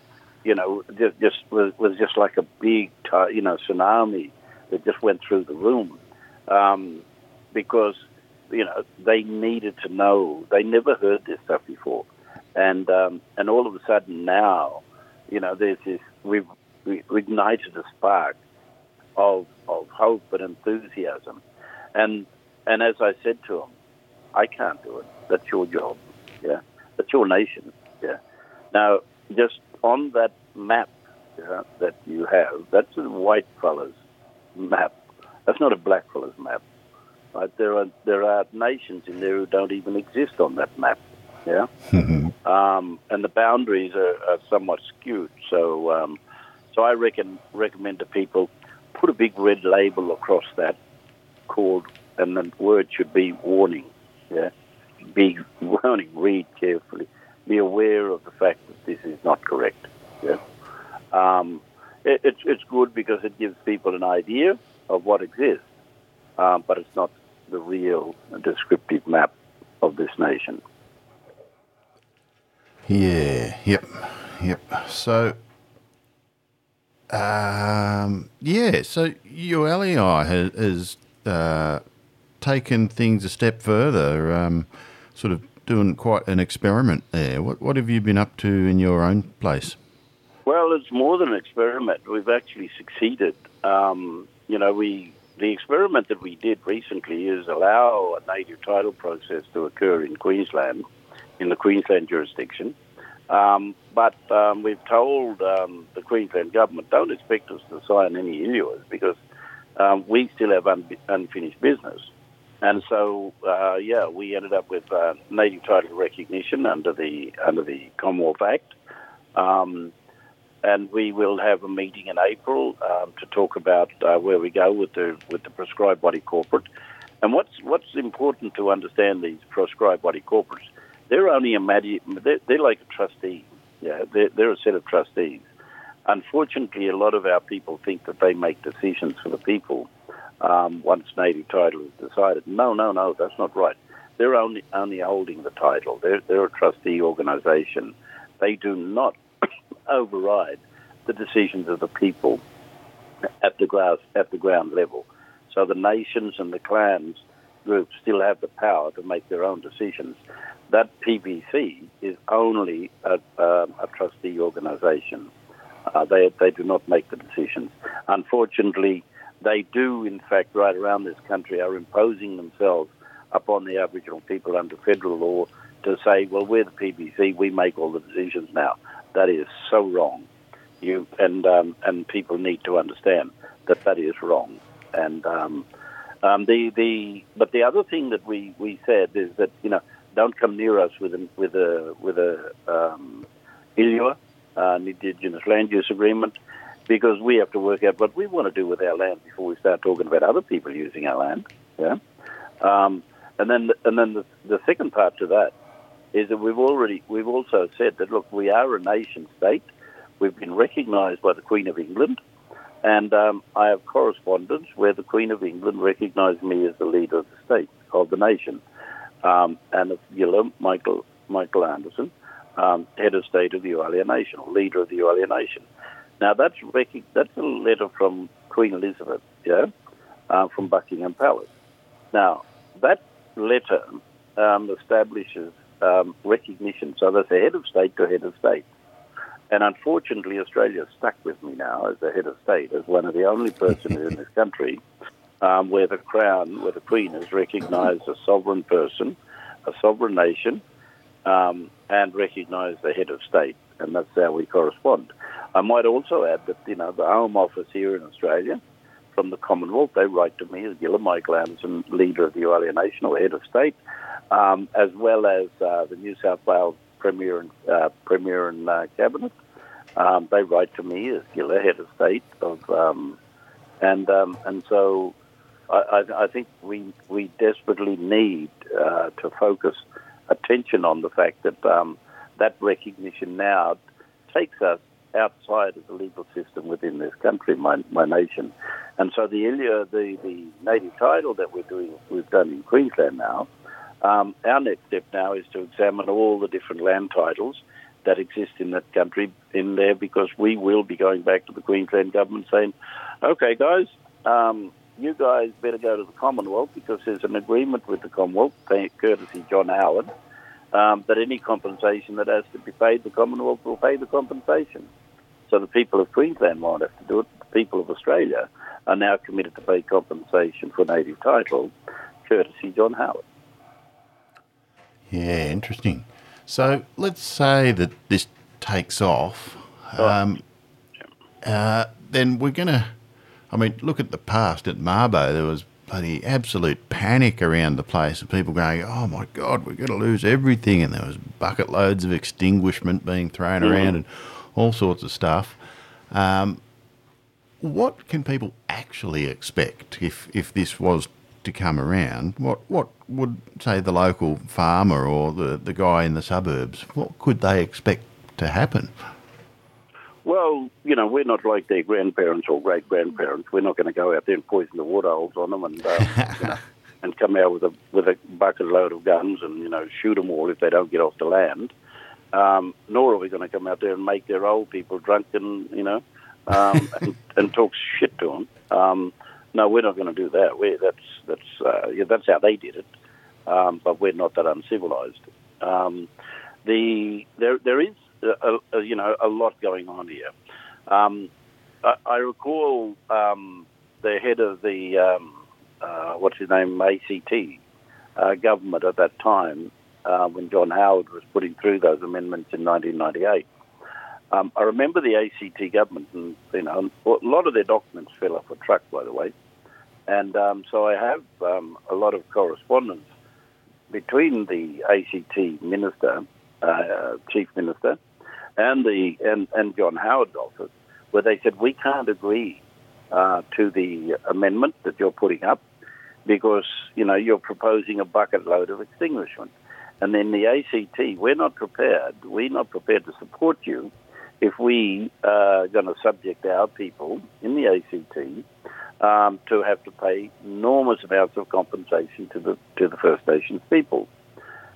you know, just, just was, was just like a big, you know, tsunami that just went through the room, um, because you know they needed to know. They never heard this stuff before, and um, and all of a sudden now, you know, there's this we've we've ignited a spark of of hope and enthusiasm, and and as I said to him, I can't do it. That's your job. Yeah. It's your nation. Yeah. Now, just on that map yeah, that you have, that's a white fella's map. That's not a black fella's map. Right? There are there are nations in there who don't even exist on that map. Yeah. Mm-hmm. Um, and the boundaries are, are somewhat skewed. So, um, so I reckon recommend to people put a big red label across that called, and the word should be warning. Yeah be warning, read carefully, be aware of the fact that this is not correct. Yeah? Um, it, it's, it's good because it gives people an idea of what exists, um, but it's not the real descriptive map of this nation. Yeah, yep, yep. So, um, yeah, so Euahlayi has, has uh, taken things a step further. Um, sort of doing quite an experiment there. What what have you been up to in your own place? Well, it's more than an experiment. We've actually succeeded. Um, you know, we the experiment that we did recently is allow a native title process to occur in Queensland, in the Queensland jurisdiction. Um, but um, we've told um, the Queensland government, don't expect us to sign any ILUAs because um, we still have un- unfinished business. And so, uh, yeah, we ended up with uh, native title recognition under the under the Commonwealth Act. Um, and we will have a meeting in April um, to talk about uh, where we go with the with the prescribed body corporate. And what's what's important to understand these prescribed body corporates? They're only a they're, they're like a trustee. Yeah, they're, they're a set of trustees. Unfortunately, a lot of our people think that they make decisions for the people um, once native title is decided. No, no, no, that's not right. They're only only holding the title. They're they're a trustee organisation. They do not override the decisions of the people at the ground, at the ground level. So the nations and the clans groups still have the power to make their own decisions. That PBC is only a, um, a trustee organisation. Uh, they, they do not make the decisions. Unfortunately, they do, in fact, right around this country, are imposing themselves upon the Aboriginal people under federal law to say, well, we're the PBC, we make all the decisions now. That is so wrong. You and um, and people need to understand that that is wrong. And um, um, the the but the other thing that we, we said is that you know don't come near us with a with a with a um, ILUA, uh, an Indigenous Land Use Agreement, because we have to work out what we want to do with our land before we start talking about other people using our land. Yeah, um, and then and then the, the second part to that is that we've already we've also said that look, we are a nation state. We've been recognised by the Queen of England, and um, I have correspondence where the Queen of England recognised me as the leader of the state of the nation, um, and Ghillar Michael Michael Anderson, um, head of state of the Euahlayi Nation, or leader of the Euahlayi Nation. Now that's rec- that's a letter from Queen Elizabeth, yeah, uh, from Buckingham Palace. Now that letter um, establishes um, recognition. So that's a head of state to head of state. And unfortunately, Australia is stuck with me now as a head of state, as one of the only persons in this country um, where the Crown, where the Queen is recognised a sovereign person, a sovereign nation, um, and recognised the head of state. And that's how we correspond. I might also add that, you know, the Home Office here in Australia, from the Commonwealth, they write to me as Ghillar Michael Anderson, leader of the Euahlayi Nation or head of state, um, as well as uh, the New South Wales Premier and uh, Premier and uh, Cabinet. Um, they write to me as Ghillar, head of state of, um, and um, and so I, I, think we we desperately need uh, to focus attention on the fact that um, that recognition now takes us outside of the legal system within this country, my, my nation. And so the the, the native title that we're doing, we've done in Queensland now, um, our next step now is to examine all the different land titles that exist in that country in there because we will be going back to the Queensland government saying, okay, guys, um, you guys better go to the Commonwealth because there's an agreement with the Commonwealth, courtesy John Howard, um, that any compensation that has to be paid, the Commonwealth will pay the compensation. So the people of Queensland won't have to do it. The people of Australia are now committed to pay compensation for native title, courtesy John Howard. Yeah, interesting. So let's say that this takes off. Um, uh, then we're going to, I mean, look at the past at Mabo. There was bloody absolute panic around the place of people going, oh my God, we're going to lose everything. And there was bucket loads of extinguishment being thrown mm. around and all sorts of stuff. Um, what can people actually expect if, if this was to come around, what what would say the local farmer or the, the guy in the suburbs, what could they expect to happen? Well, you know, we're not like their grandparents or great grandparents. We're not going to go out there and poison the water holes on them and uh, you know, and come out with a with a bucket load of guns and you know shoot them all if they don't get off the land. Um, nor are we going to come out there and make their old people drunk and you know um, and, and, talk shit to them. Um, no, we're not going to do that. we that's that's uh, yeah, that's how they did it. Um, but we're not that uncivilized. Um, the there there is a, a, you know a lot going on here. Um, I, I, recall um, the head of the um, uh, what's his name ACT uh, government at that time uh, when John Howard was putting through those amendments in 1998. Um, I remember the ACT government, and you know, a lot of their documents fell off a truck, by the way, and um, so I have um, a lot of correspondence between the ACT minister, uh, chief minister, and the and, and John Howard's office, where they said we can't agree uh, to the amendment that you're putting up because you know you're proposing a bucket load of extinguishment, and then the ACT we're not prepared. We're not prepared to support you if we are going to subject our people in the ACT um, to have to pay enormous amounts of compensation to the to the First Nations people.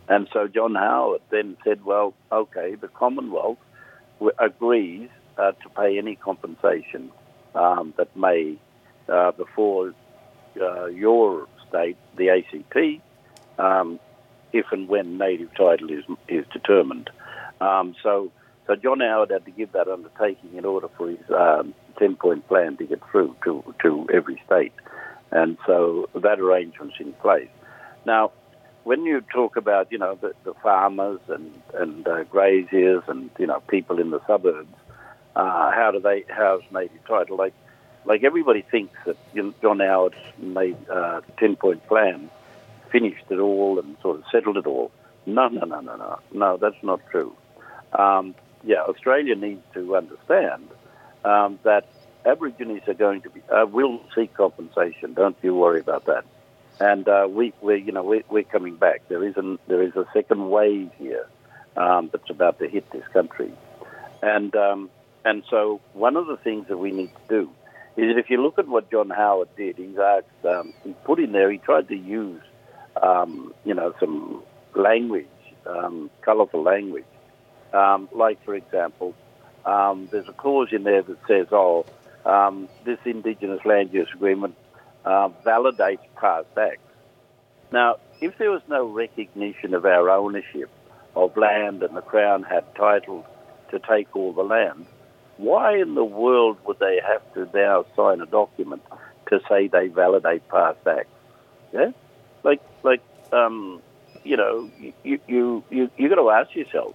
And so John Howard then said, "Well, okay, the Commonwealth agrees uh, to pay any compensation um, that may uh, before uh, your state, the ACT, um, if and when native title is is determined." Um, so so John Howard had to give that undertaking in order for his um, 10 point plan to get through to, to every state. And so that arrangement's in place. Now, when you talk about, you know, the, the farmers and, and uh, graziers and, you know, people in the suburbs, uh, how do they, how's native title? Like, like everybody thinks that John Howard's made uh, 10 point plan finished it all and sort of settled it all. No, no, no, no, no. No, that's not true. Um, yeah, Australia needs to understand um, that Aborigines are going to be uh, will seek compensation. Don't you worry about that. And uh, we, we, you know, we, we're coming back. There is a there is a second wave here um, that's about to hit this country, and um, and so one of the things that we need to do is that if you look at what John Howard did, he's asked, um, he put in there, he tried to use, um, you know, some language, um, colourful language, um, like, for example, um, there's a clause in there that says, oh, um, this Indigenous Land Use Agreement uh, validates past acts. Now, if there was no recognition of our ownership of land and the Crown had title to take all the land, why in the world would they have to now sign a document to say they validate past acts? Yeah, like like um, you know, you you you you got to ask yourself,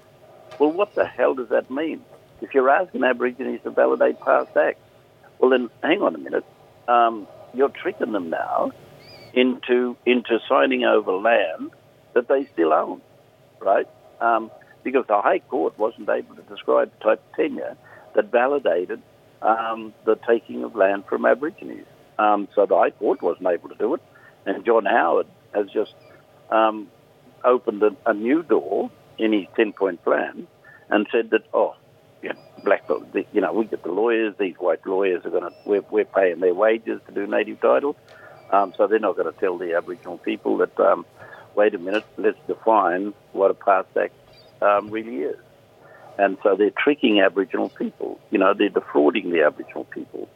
well, what the hell does that mean? If you're asking Aborigines to validate past acts, well, then hang on a minute. Um, you're tricking them now into into signing over land that they still own, right? Um, because the High Court wasn't able to describe the type of tenure that validated um, the taking of land from Aborigines. Um, so the High Court wasn't able to do it, and John Howard has just um, opened a, a new door in his 10 point plan and said that, oh, yeah, black, you know, we get the lawyers, these white lawyers are going to, we're, we're paying their wages to do native title. Um, so they're not going to tell the Aboriginal people that, um, wait a minute, let's define what a past act um, really is. And so they're tricking Aboriginal people. You know, they're defrauding the Aboriginal people.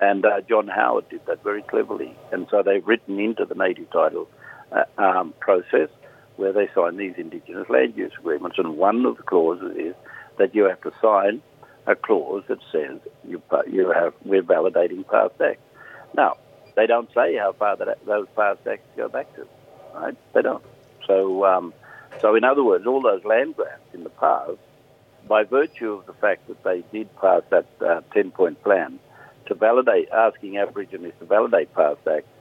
And uh, John Howard did that very cleverly. And so they've written into the native title uh, um, process where they sign these Indigenous land use agreements, and one of the clauses is that you have to sign a clause that says you you have we're validating past acts. Now they don't say how far that, those past acts go back to, right? They don't. So um, so in other words, all those land grants in the past, by virtue of the fact that they did pass that uh, ten point plan to validate asking Aborigines to validate past acts,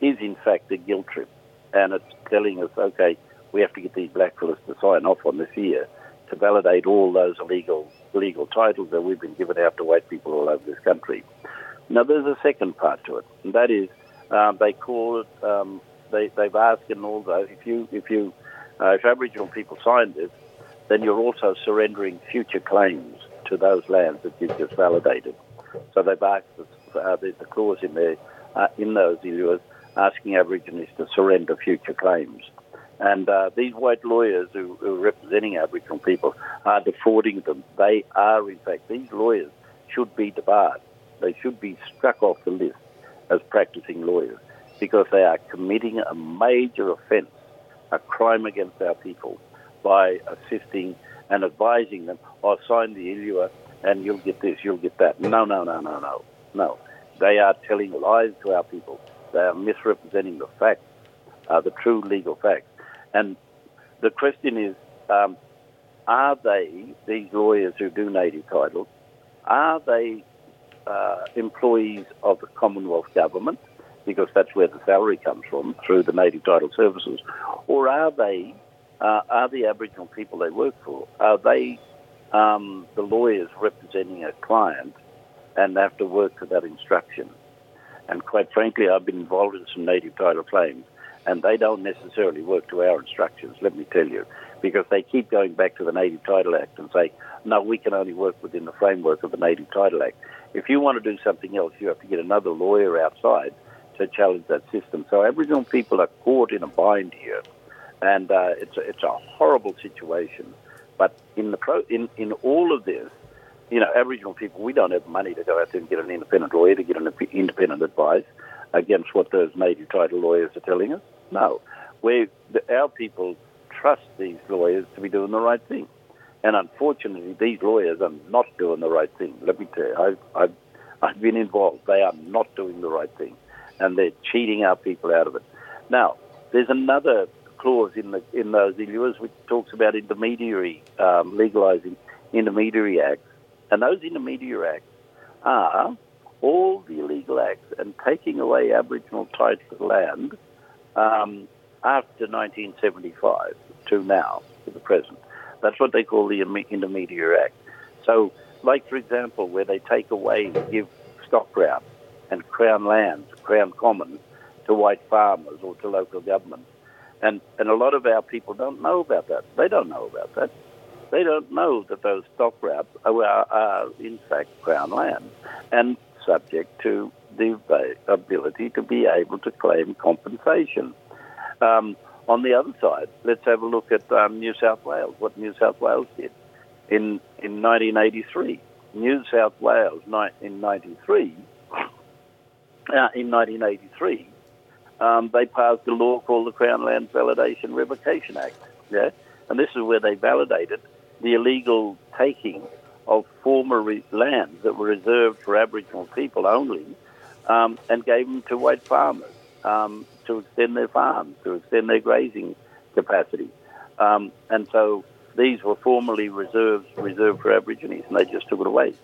is in fact a guilt trip, and it's telling us okay we have to get these blackfellas to sign off on this here to validate all those illegal legal titles that we've been given out to white people all over this country. Now, there's a second part to it, and that is um, they call it. Um, they, they've asked in all those if you if you uh, if Aboriginal people sign this, then you're also surrendering future claims to those lands that you've just validated. So they've asked uh, there's a clause in there uh, in those areas asking Aborigines to surrender future claims. And uh, these white lawyers who, who, are representing Aboriginal people are defrauding them. They are, in fact, these lawyers should be debarred. They should be struck off the list as practicing lawyers because they are committing a major offence, a crime against our people, by assisting and advising them, oh, sign the ILUA and you'll get this, you'll get that. No, no, no, no, no, no. They are telling lies to our people. They are misrepresenting the facts, uh, the true legal facts. And the question is, um, are they, these lawyers who do native title, are they uh, employees of the Commonwealth Government, because that's where the salary comes from, through the native title services, or are they, uh, are the Aboriginal people they work for, are they um, the lawyers representing a client and have to work to that instruction? And quite frankly, I've been involved in some native title claims, and they don't necessarily work to our instructions, let me tell you, because they keep going back to the Native Title Act and say, no, we can only work within the framework of the Native Title Act. If you want to do something else, you have to get another lawyer outside to challenge that system. So Aboriginal people are caught in a bind here, and uh, it's a, it's a horrible situation. But in the pro, in in all of this, you know, Aboriginal people, we don't have money to go out there and get an independent lawyer to get an independent advice against what those major title lawyers are telling us. No, we our people trust these lawyers to be doing the right thing. And unfortunately, these lawyers are not doing the right thing. Let me tell you, I've, I've, I've been involved. They are not doing the right thing, and they're cheating our people out of it. Now, there's another clause in the in those ILUAs which talks about intermediary um, legalising intermediary acts, and those intermediary acts are all the illegal acts and taking away Aboriginal title land um, after 1975 to now, to the present. That's what they call the Intermediary Act. So, like for example, where they take away, give stock ground and crown lands, crown commons to white farmers or to local governments. And, and a lot of our people don't know about that. They don't know about that. They don't know that those stock routes are, are in fact crown lands and subject to the ability to be able to claim compensation. Um, on the other side, let's have a look at um, New South Wales, what New South Wales did in, in 1983. New South Wales in 93, uh, in 1983, um, they passed a law called the Crown Land Validation Revocation Act. Yeah, and this is where they validated the illegal taking of former re- lands that were reserved for Aboriginal people only, um, and gave them to white farmers. Um, to extend their farms, to extend their grazing capacity. Um, and so these were formerly reserves reserved for Aborigines, and they just took it away.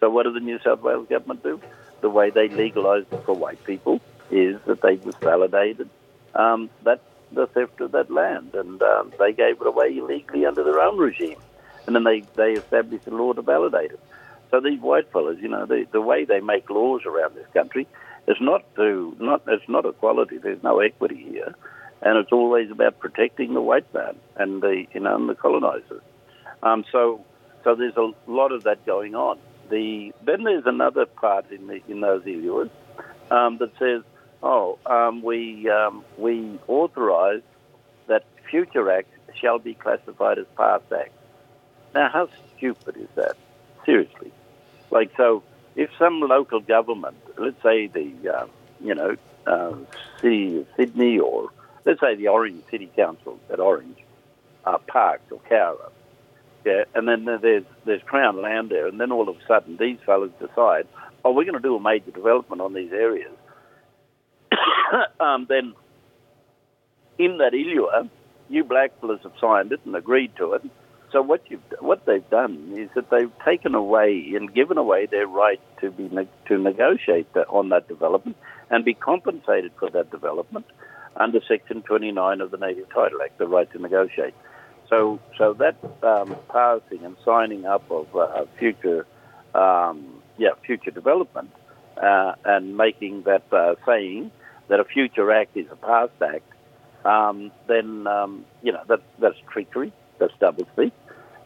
So what did the New South Wales government do? The way they legalised it for white people is that they just validated um, that the theft of that land, and um, they gave it away illegally under their own regime, and then they they established a law to validate it. So these white fellas, you know, the the way they make laws around this country it's not to not it's not equality. There's no equity here, and it's always about protecting the white man and the you know and the colonizers. Um, so so there's a lot of that going on. The then there's another part in the in those areas um, that says, oh, um, we um, we authorise that future acts shall be classified as past acts. Now, how stupid is that? Seriously, like so if some local government, let's say the, uh, you know, uh, city of Sydney or let's say the Orange City Council at Orange, uh, Parkes or Cowra, yeah, and then there's there's Crown land there, and then all of a sudden these fellas decide, oh, we're going to do a major development on these areas. um, then in that ILUA, you black fellas have signed it and agreed to it, so what you what they've done is that they've taken away and given away their right to be to negotiate on that development and be compensated for that development under Section 29 of the Native Title Act, the right to negotiate. So so that um, passing and signing up of uh, future um, yeah future development uh, and making that uh, saying that a future act is a past act, um, then um, you know that that's trickery that's double speak.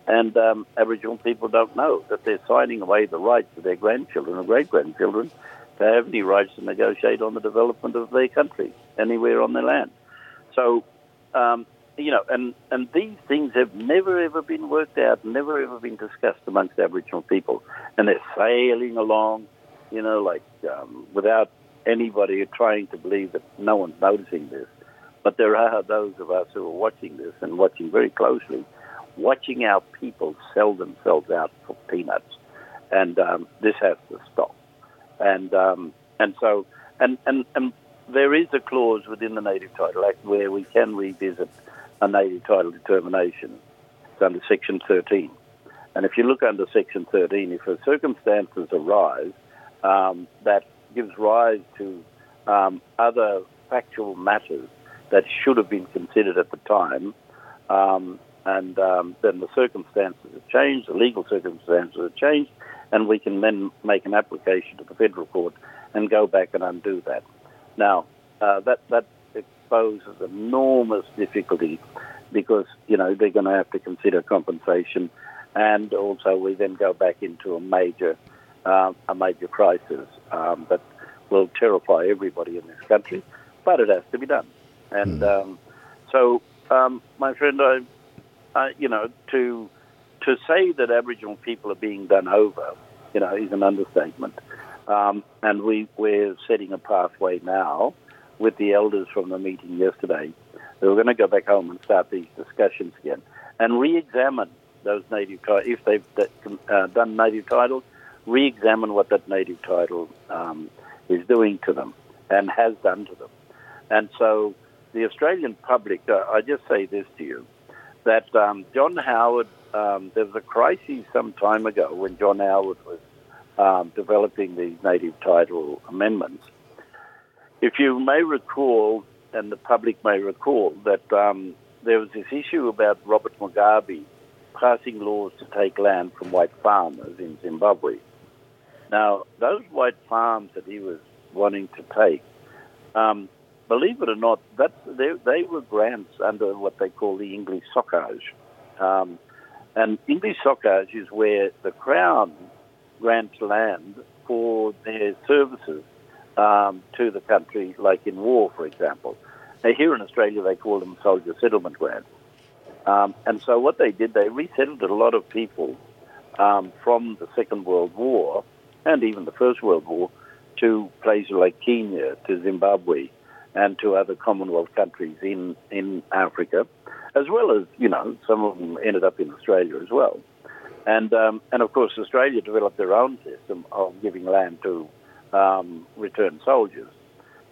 And um, Aboriginal people don't know that they're signing away the rights of their grandchildren or great grandchildren to have any rights to negotiate on the development of their country anywhere on their land. So, um, you know, and, and these things have never ever been worked out, never ever been discussed amongst Aboriginal people. And they're sailing along, you know, like um, without anybody trying to believe that no one's noticing this. But there are those of us who are watching this and watching very closely watching our people sell themselves out for peanuts, and um, this has to stop. And um, and so and, and and there is a clause within the Native Title Act where we can revisit a native title determination. It's under Section 13. And if you look under Section 13, if circumstances arise um, that gives rise to um, other factual matters that should have been considered at the time, um, and um, then the circumstances have changed, the legal circumstances have changed, and we can then make an application to the federal court and go back and undo that. Now, uh, that that exposes enormous difficulty because you know they're going to have to consider compensation, and also we then go back into a major uh, a major crisis um, that will terrify everybody in this country. But it has to be done, and mm. um, so um, my friend, I, I, you know, to to say that Aboriginal people are being done over, you know, is an understatement. Um, and we, we're setting a pathway now with the elders from the meeting yesterday. We're going to go back home and start these discussions again and re-examine those native titles. If they've uh, done native titles, re-examine what that native title um, is doing to them and has done to them. And so the Australian public, uh, I just say this to you, that um, John Howard, um, there was a crisis some time ago when John Howard was um, developing these native title amendments. If you may recall, and the public may recall, that um, there was this issue about Robert Mugabe passing laws to take land from white farmers in Zimbabwe. Now, those white farms that he was wanting to take, um, believe it or not, that's, they, they, were grants under what they call the English socage. Um, and English socage is where the Crown grants land for their services um, to the country, like in war, for example. Now, here in Australia, they call them soldier settlement grants. Um, and so what they did, they resettled a lot of people um, from the Second World War and even the First World War to places like Kenya, to Zimbabwe, and to other Commonwealth countries in, in Africa, as well as, you know, some of them ended up in Australia as well. And, um, and of course, Australia developed their own system of giving land to um, returned soldiers.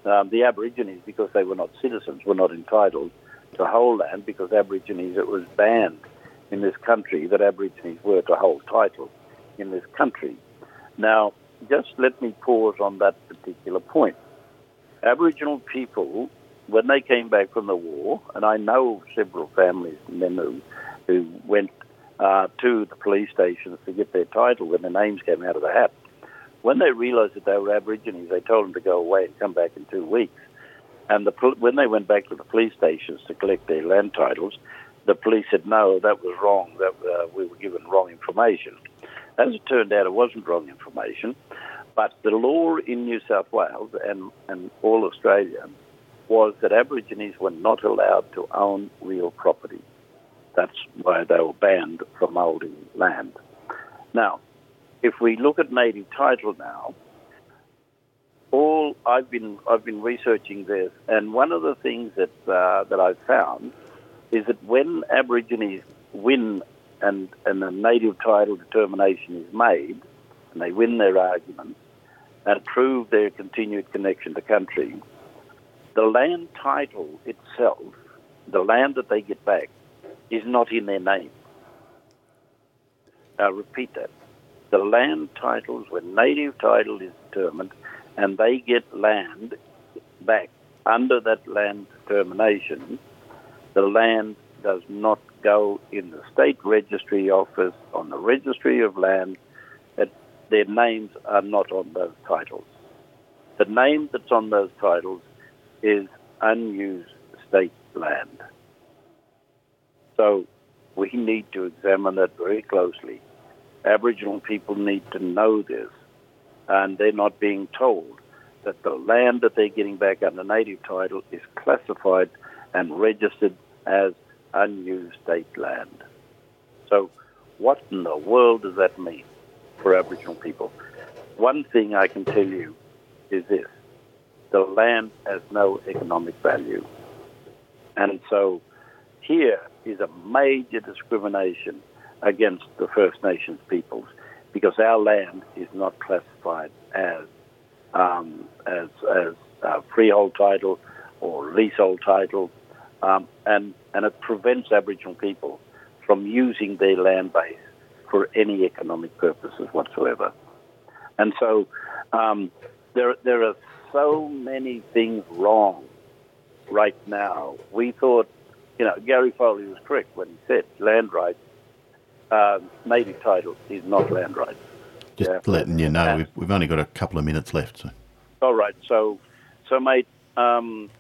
Um, the Aborigines, because they were not citizens, were not entitled to hold land because Aborigines, it was banned in this country that Aborigines were to hold title in this country. Now, just let me pause on that particular point. Aboriginal people, when they came back from the war, and I know several families, and men who, who went uh, to the police stations to get their title when their names came out of the hat. When they realised that they were Aborigines, they told them to go away and come back in two weeks. And the, when they went back to the police stations to collect their land titles, the police said, no, that was wrong, that uh, we were given wrong information. As it turned out, it wasn't wrong information, but the law in New South Wales and, and all Australia was that Aborigines were not allowed to own real property. That's why they were banned from holding land. Now, if we look at native title now, all I've been I've been researching this, and one of the things that uh, that I've found is that when Aborigines win and and a native title determination is made, and they win their arguments and prove their continued connection to country, the land title itself, the land that they get back, is not in their name. I repeat that. The land titles, when native title is determined, and they get land back under that land determination, the land does not go in the state registry office on the registry of land. Their names are not on those titles. The name that's on those titles is unused state land. So we need to examine that very closely. Aboriginal people need to know this, and they're not being told that the land that they're getting back under native title is classified and registered as unused state land. So, what in the world does that mean for Aboriginal people? One thing I can tell you is this the land has no economic value. And so here is a major discrimination against the First Nations peoples because our land is not classified as um, as, as freehold title or leasehold title, um, and and it prevents Aboriginal people from using their land base for any economic purposes whatsoever. And so um, there there are so many things wrong right now. We thought, you know, Gary Foley was correct when he said land rights, uh, native title is not land rights. Just yeah. letting you know, we've, we've only got a couple of minutes left. So. All right. So, so mate, um,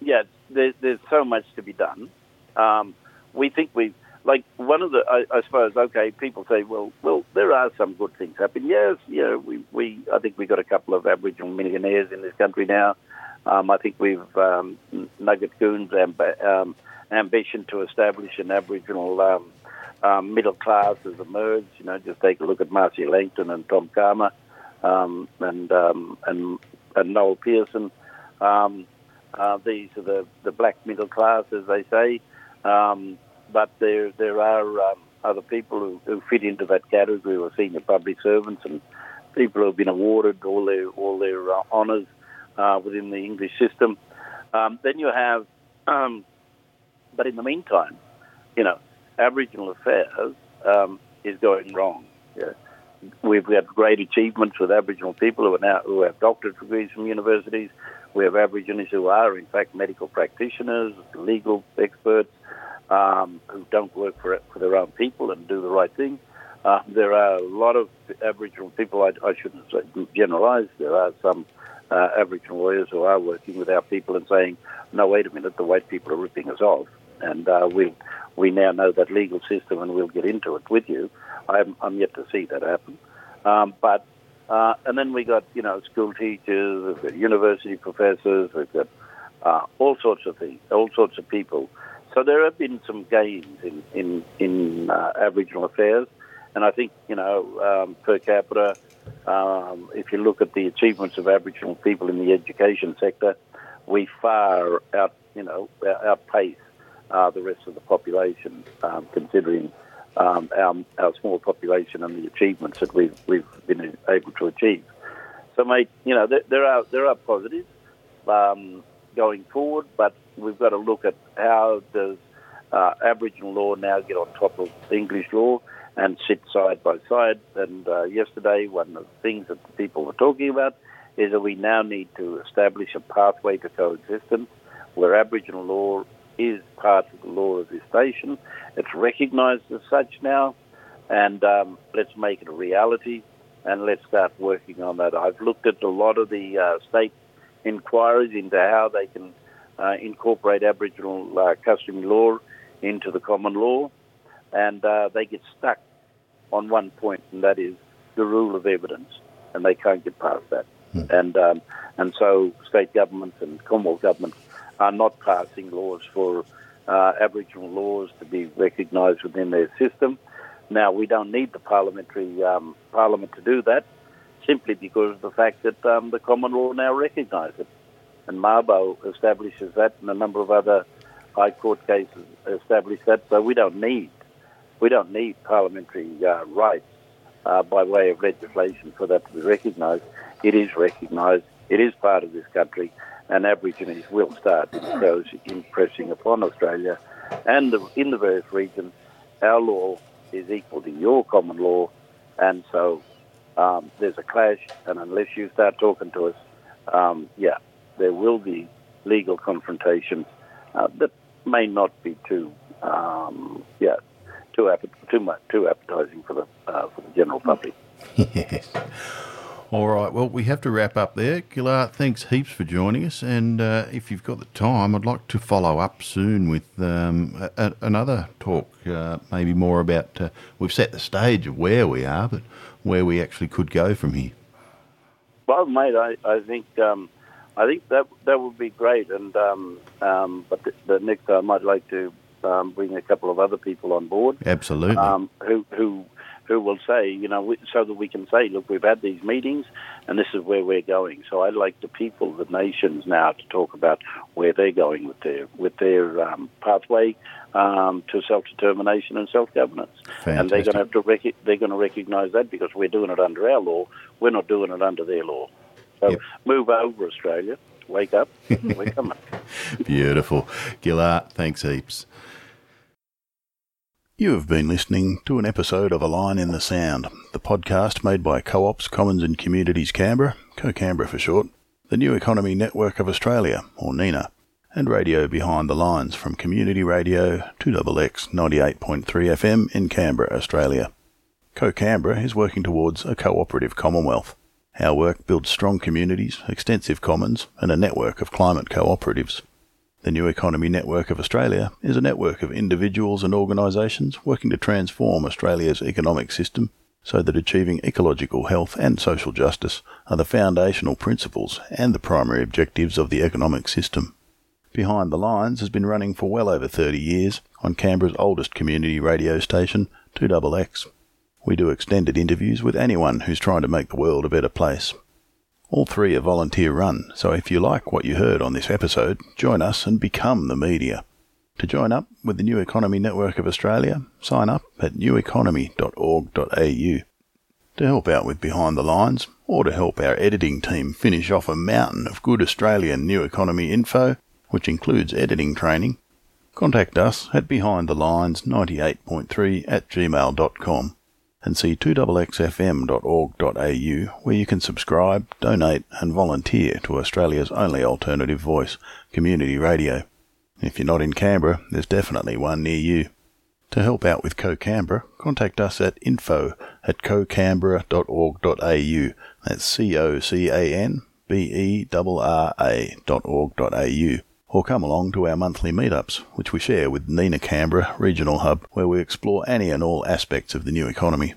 yeah, there, there's so much to be done. Um, we think we've like one of the, I, I, suppose, okay, people say, well, well, there are some good things happening. Yes, you know, we, we, I think we've got a couple of Aboriginal millionaires in this country now. Um, I think we've um, Nugget Coombs' amb- um, ambition to establish an Aboriginal um, um, middle class has emerged. You know, just take a look at Marcia Langton and Tom Calma um, and and and Noel Pearson. Uh, these are the, the black middle class, as they say. But there there are um, other people who, who fit into that category who are senior public servants and people who have been awarded all their all their uh, honours uh, within the English system. Um, then you have, um, but in the meantime, you know, Aboriginal affairs um, is going wrong. Yeah. We've had great achievements with Aboriginal people who are now who have doctorate degrees from universities. We have Aborigines who are, in fact, medical practitioners, legal experts, um, who don't work for for their own people and do the right thing. Uh, there are a lot of Aboriginal people. I, I shouldn't say generalise. There are some uh, Aboriginal lawyers who are working with our people and saying, "No, wait a minute. The white people are ripping us off," and uh, we we now know that legal system, and we'll get into it with you. I'm, I'm yet to see that happen, um, but uh, and then we got you know school teachers, we've got university professors, we've got uh, all sorts of things, all sorts of people so there have been some gains in in, in uh, Aboriginal affairs, and I think you know um, per capita, um, if you look at the achievements of Aboriginal people in the education sector, we far out you know outpace uh, the rest of the population, um, considering um, our, our small population and the achievements that we've we've been able to achieve. So, mate, you know there, there are there are positives. Um, going forward, but we've got to look at how does uh, Aboriginal law now get on top of English law and sit side by side. And uh, yesterday, one of the things that people were talking about is that we now need to establish a pathway to coexistence where Aboriginal law is part of the law of this nation. It's recognised as such now, and um, let's make it a reality and let's start working on that. I've looked at a lot of the uh, state inquiries into how they can uh, incorporate Aboriginal uh, customary law into the common law, and uh, they get stuck on one point, and that is the rule of evidence, and they can't get past that. Hmm. And um, and so state governments and Commonwealth governments are not passing laws for uh, Aboriginal laws to be recognised within their system. Now we don't need the parliamentary um, parliament to do that simply because of the fact that um, the common law now recognises it. And Mabo establishes that, and a number of other High Court cases establish that. So we don't need we don't need parliamentary uh, rights uh, by way of legislation for that to be recognised. It is recognised. It is part of this country, and Aborigines will start impressing upon Australia and the, in the various regions our law is equal to your common law, and so um, there's a clash, and unless you start talking to us, um, yeah, there will be legal confrontations uh, that may not be too, um, yeah, too too much too appetizing for the uh, for the general public. yes. All right. Well, we have to wrap up there. Ghillar, thanks heaps for joining us. And uh, if you've got the time, I'd like to follow up soon with um, a, another talk, uh, maybe more about. Uh, we've set the stage of where we are, but where we actually could go from here. Well, mate, I, I think um, I think that that would be great. And um, um, but the, the, next time I'd like to um, bring a couple of other people on board. Absolutely. Um, who who who will say, you know, so that we can say, look, we've had these meetings and this is where we're going. So I'd like the people, the nations now to talk about where they're going with their, with their um, pathway um, to self-determination and self-governance. And they're going to have to rec- they're going to recognise that because we're doing it under our law. We're not doing it under their law. So yep. move over, Australia. Wake up. We're coming. Beautiful. Ghillar, thanks heaps. You have been listening to an episode of A Line in the Sound, the podcast made by Co ops, Commons and Communities Canberra, Co Canberra for short, the New Economy Network of Australia, or NENA, and Radio Behind the Lines from Community Radio 2XX 98.3 FM in Canberra, Australia. Co Canberra is working towards a cooperative Commonwealth. Our work builds strong communities, extensive commons, and a network of climate cooperatives. The New Economy Network of Australia is a network of individuals and organisations working to transform Australia's economic system so that achieving ecological health and social justice are the foundational principles and the primary objectives of the economic system. Behind the Lines has been running for well over 30 years on Canberra's oldest community radio station, 2XX. We do extended interviews with anyone who's trying to make the world a better place. All three are volunteer run, so if you like what you heard on this episode, join us and become the media. To join up with the New Economy Network of Australia, sign up at neweconomy.org.au. To help out with Behind the Lines, or to help our editing team finish off a mountain of good Australian New Economy info, which includes editing training, contact us at behindthelines98.3 at gmail.com and see 2xxfm.org.au where you can subscribe, donate and volunteer to Australia's only alternative voice, community radio. If you're not in Canberra, there's definitely one near you. To help out with Co-Canberra, contact us at info at cocanberra.org.au. That's C-O-C-A-N-B-E-R-R-A dot org dot or come along to our monthly meetups, which we share with NENA Canberra Regional Hub, where we explore any and all aspects of the new economy.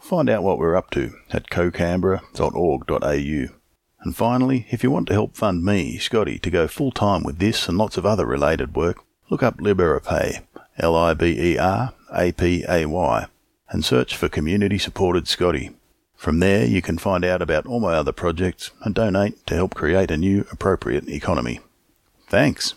Find out what we're up to at cocanberra.org.au. And finally, if you want to help fund me, Scotty, to go full time with this and lots of other related work, look up Liberapay, L I B E R A P A Y, and search for Community Supported Scotty. From there, you can find out about all my other projects and donate to help create a new appropriate economy. Thanks.